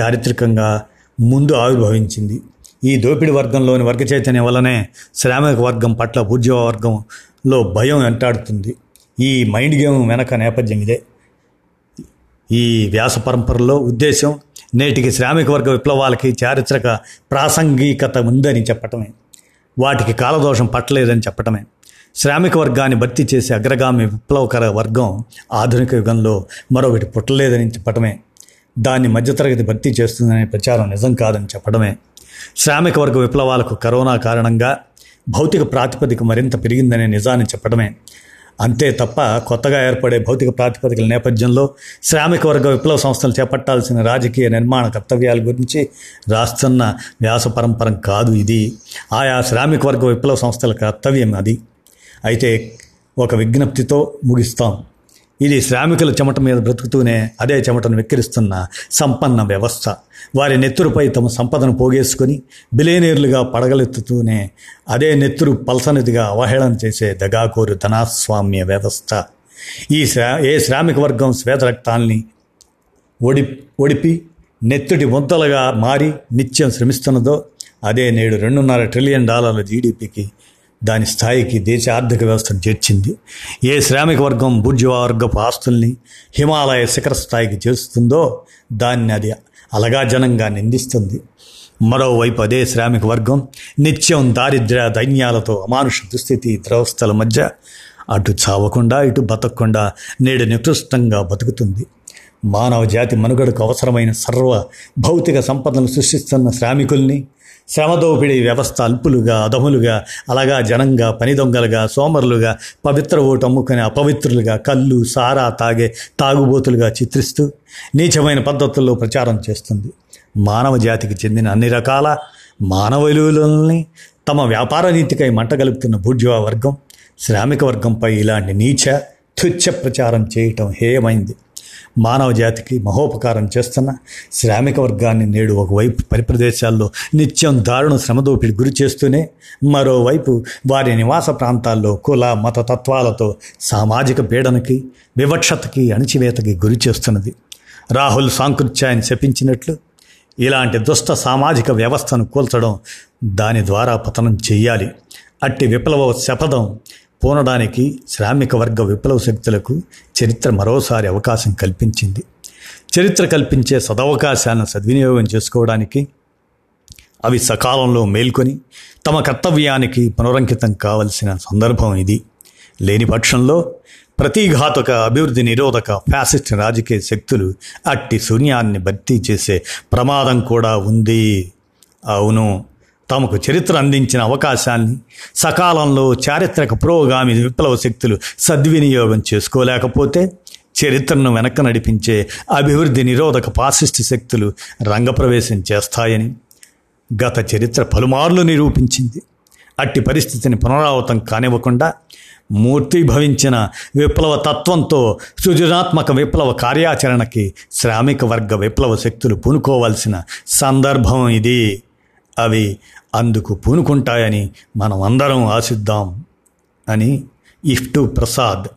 చారిత్రకంగా ముందు ఆవిర్భవించింది. ఈ దోపిడి వర్గంలోని వర్గ చైతన్యం వల్లనే శ్రామిక వర్గం పట్ల ఉద్యోగ వర్గంలో భయం వెంటాడుతుంది. ఈ మైండ్ గేమ్ వెనక నేపథ్యం ఇదే. ఈ వ్యాస పరంపరలో ఉద్దేశం నేటికి శ్రామిక వర్గ విప్లవాలకి చారిత్రక ప్రాసంగికత ఉందని చెప్పటమే. వాటికి కాలదోషం పట్టలేదని చెప్పటమే. శ్రామిక వర్గాన్ని భర్తీ చేసే అగ్రగామి విప్లవకర వర్గం ఆధునిక యుగంలో మరొకటి పుట్టలేదని చెప్పటమే. దాన్ని మధ్యతరగతి భర్తీ చేస్తుందనే ప్రచారం నిజం కాదని చెప్పడమే శ్రామిక వర్గ విప్లవాలకు కరోనా కారణంగా భౌతిక ప్రాతిపదిక మరింత పెరిగిందనే నిజాన్ని చెప్పడమే. అంతే తప్ప కొత్తగా ఏర్పడే భౌతిక ప్రాతిపదికల నేపథ్యంలో శ్రామిక వర్గ విప్లవ సంస్థలు చేపట్టాల్సిన రాజకీయ నిర్మాణ కర్తవ్యాల గురించి రాస్తున్న వ్యాస పరంపరం కాదు ఇది. ఆయా శ్రామిక వర్గ విప్లవ సంస్థల కర్తవ్యం అది. అయితే ఒక విజ్ఞప్తితో ముగిస్తాం. ఇది శ్రామికుల చెమట మీద బ్రతుకుతూనే అదే చెమటను వెక్కిరిస్తున్న సంపన్న వ్యవస్థ. వారి నెత్తురుపై తమ సంపదను పోగేసుకొని బిలేనీర్లుగా పడగలెత్తుతూనే అదే నెత్తురు పల్సనిదిగా అవహేళన చేసే దగాకోరు ధనాస్వామ్య వ్యవస్థ. ఈ శ్రా ఏ శ్రామిక వర్గం శ్వేతరక్తాల్ని ఒడి ఒడిపి నెత్తుడి ముద్దలుగా మారి నిత్యం శ్రమిస్తున్నదో అదే నేడు రెండున్నర ట్రిలియన్ డాలర్ల జీడిపికి దాని స్థాయికి దేశ ఆర్థిక వ్యవస్థను చేర్చింది. ఏ శ్రామిక వర్గం బుర్జువా వర్గపు ఆస్తుల్ని హిమాలయ శిఖర స్థాయికి చేస్తుందో దాన్ని అది అలగాజనంగా నిందిస్తుంది. మరోవైపు అదే శ్రామిక వర్గం నిత్యం దారిద్ర్య దైన్యాలతో అమానుష దుస్థితి ద్రవస్థల మధ్య అటు చావకుండా ఇటు బతకకుండా నేడు నికృష్టంగా బతుకుతుంది. మానవ జాతి మనుగడకు అవసరమైన సర్వ భౌతిక సంపదను సృష్టిస్తున్న శ్రామికుల్ని శ్రమదోపిడి వ్యవస్థ అల్పులుగా అదములుగా అలాగా జనంగా పని దొంగలుగా సోమరులుగా పవిత్ర ఓటు అమ్ముకునే అపవిత్రులుగా కళ్ళు సారా తాగే తాగుబోతులుగా చిత్రిస్తూ నీచమైన పద్ధతుల్లో ప్రచారం చేస్తుంది. మానవ జాతికి చెందిన అన్ని రకాల మానవ విలువలని తమ వ్యాపార నీతికై మంటగలుపుతున్న బూర్జువా వర్గం శ్రామిక వర్గంపై ఇలాంటి నీచ తుచ్చ ప్రచారం చేయటం హేయమైంది. మానవ జాతికి మహోపకారం చేస్తున్న శ్రామిక వర్గాన్ని నేడు ఒకవైపు పరిప్రదేశాల్లో నిత్యం దారుణ శ్రమదోపిడి గురి చేస్తూనే మరోవైపు వారి నివాస ప్రాంతాల్లో కుల మత తత్వాలతో సామాజిక పీడనకి వివక్షతకి అణచివేతకి గురి చేస్తున్నది. రాహుల్ సాంకృత్యాన్ని శపించినట్లు ఇలాంటి దుష్ట సామాజిక వ్యవస్థను కూల్చడం దాని ద్వారా పతనం చేయాలి అట్టి విప్లవ శపథం పూనడానికి శ్రామిక వర్గ విప్లవ శక్తులకు చరిత్ర మరోసారి అవకాశం కల్పించింది. చరిత్ర కల్పించే సదవకాశాలను సద్వినియోగం చేసుకోవడానికి అవి సకాలంలో మేల్కొని తమ కర్తవ్యానికి పునరంకితం కావలసిన సందర్భం ఇది. లేని పక్షంలో ప్రతిఘాతుక అభివృద్ధి నిరోధక ఫ్యాసిస్ట్ రాజకీయ శక్తులు అట్టి శూన్యాన్ని భర్తీ చేసే ప్రమాదం కూడా ఉంది. అవును. తమకు చరిత్ర అందించిన అవకాశాన్ని సకాలంలో చారిత్రక పురోగామి విప్లవ శక్తులు సద్వినియోగం చేసుకోలేకపోతే చరిత్రను వెనక్కి నడిపించే అభివృద్ధి నిరోధక పాసిస్ట్ శక్తులు రంగప్రవేశం చేస్తాయని గత చరిత్ర పలుమార్లు నిరూపించింది. అట్టి పరిస్థితిని పునరావృతం కానివ్వకుండా మూర్తిభవించిన విప్లవ తత్వంతో సృజనాత్మక విప్లవ కార్యాచరణకి శ్రామిక వర్గ విప్లవ శక్తులు పూనుకోవాల్సిన సందర్భం ఇది. అవి అందుకు పూనుకుంటాయని మనం అందరం ఆశిద్దాం అని ఇఫ్టు ప్రసాద్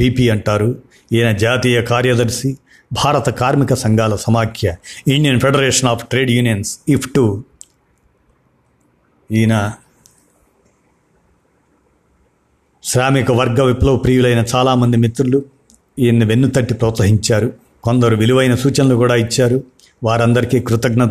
పీపీ అంటారు. ఈయన జాతీయ కార్యదర్శి భారత కార్మిక సంఘాల సమాఖ్య Indian Federation of Trade Unions IFTU. ఈయన శ్రామిక వర్గ విప్లవ ప్రియులైన చాలామంది మిత్రులు ఈయన్ని వెన్నుతట్టి ప్రోత్సహించారు. కొందరు విలువైన సూచనలు కూడా ఇచ్చారు. వారందరికీ కృతజ్ఞత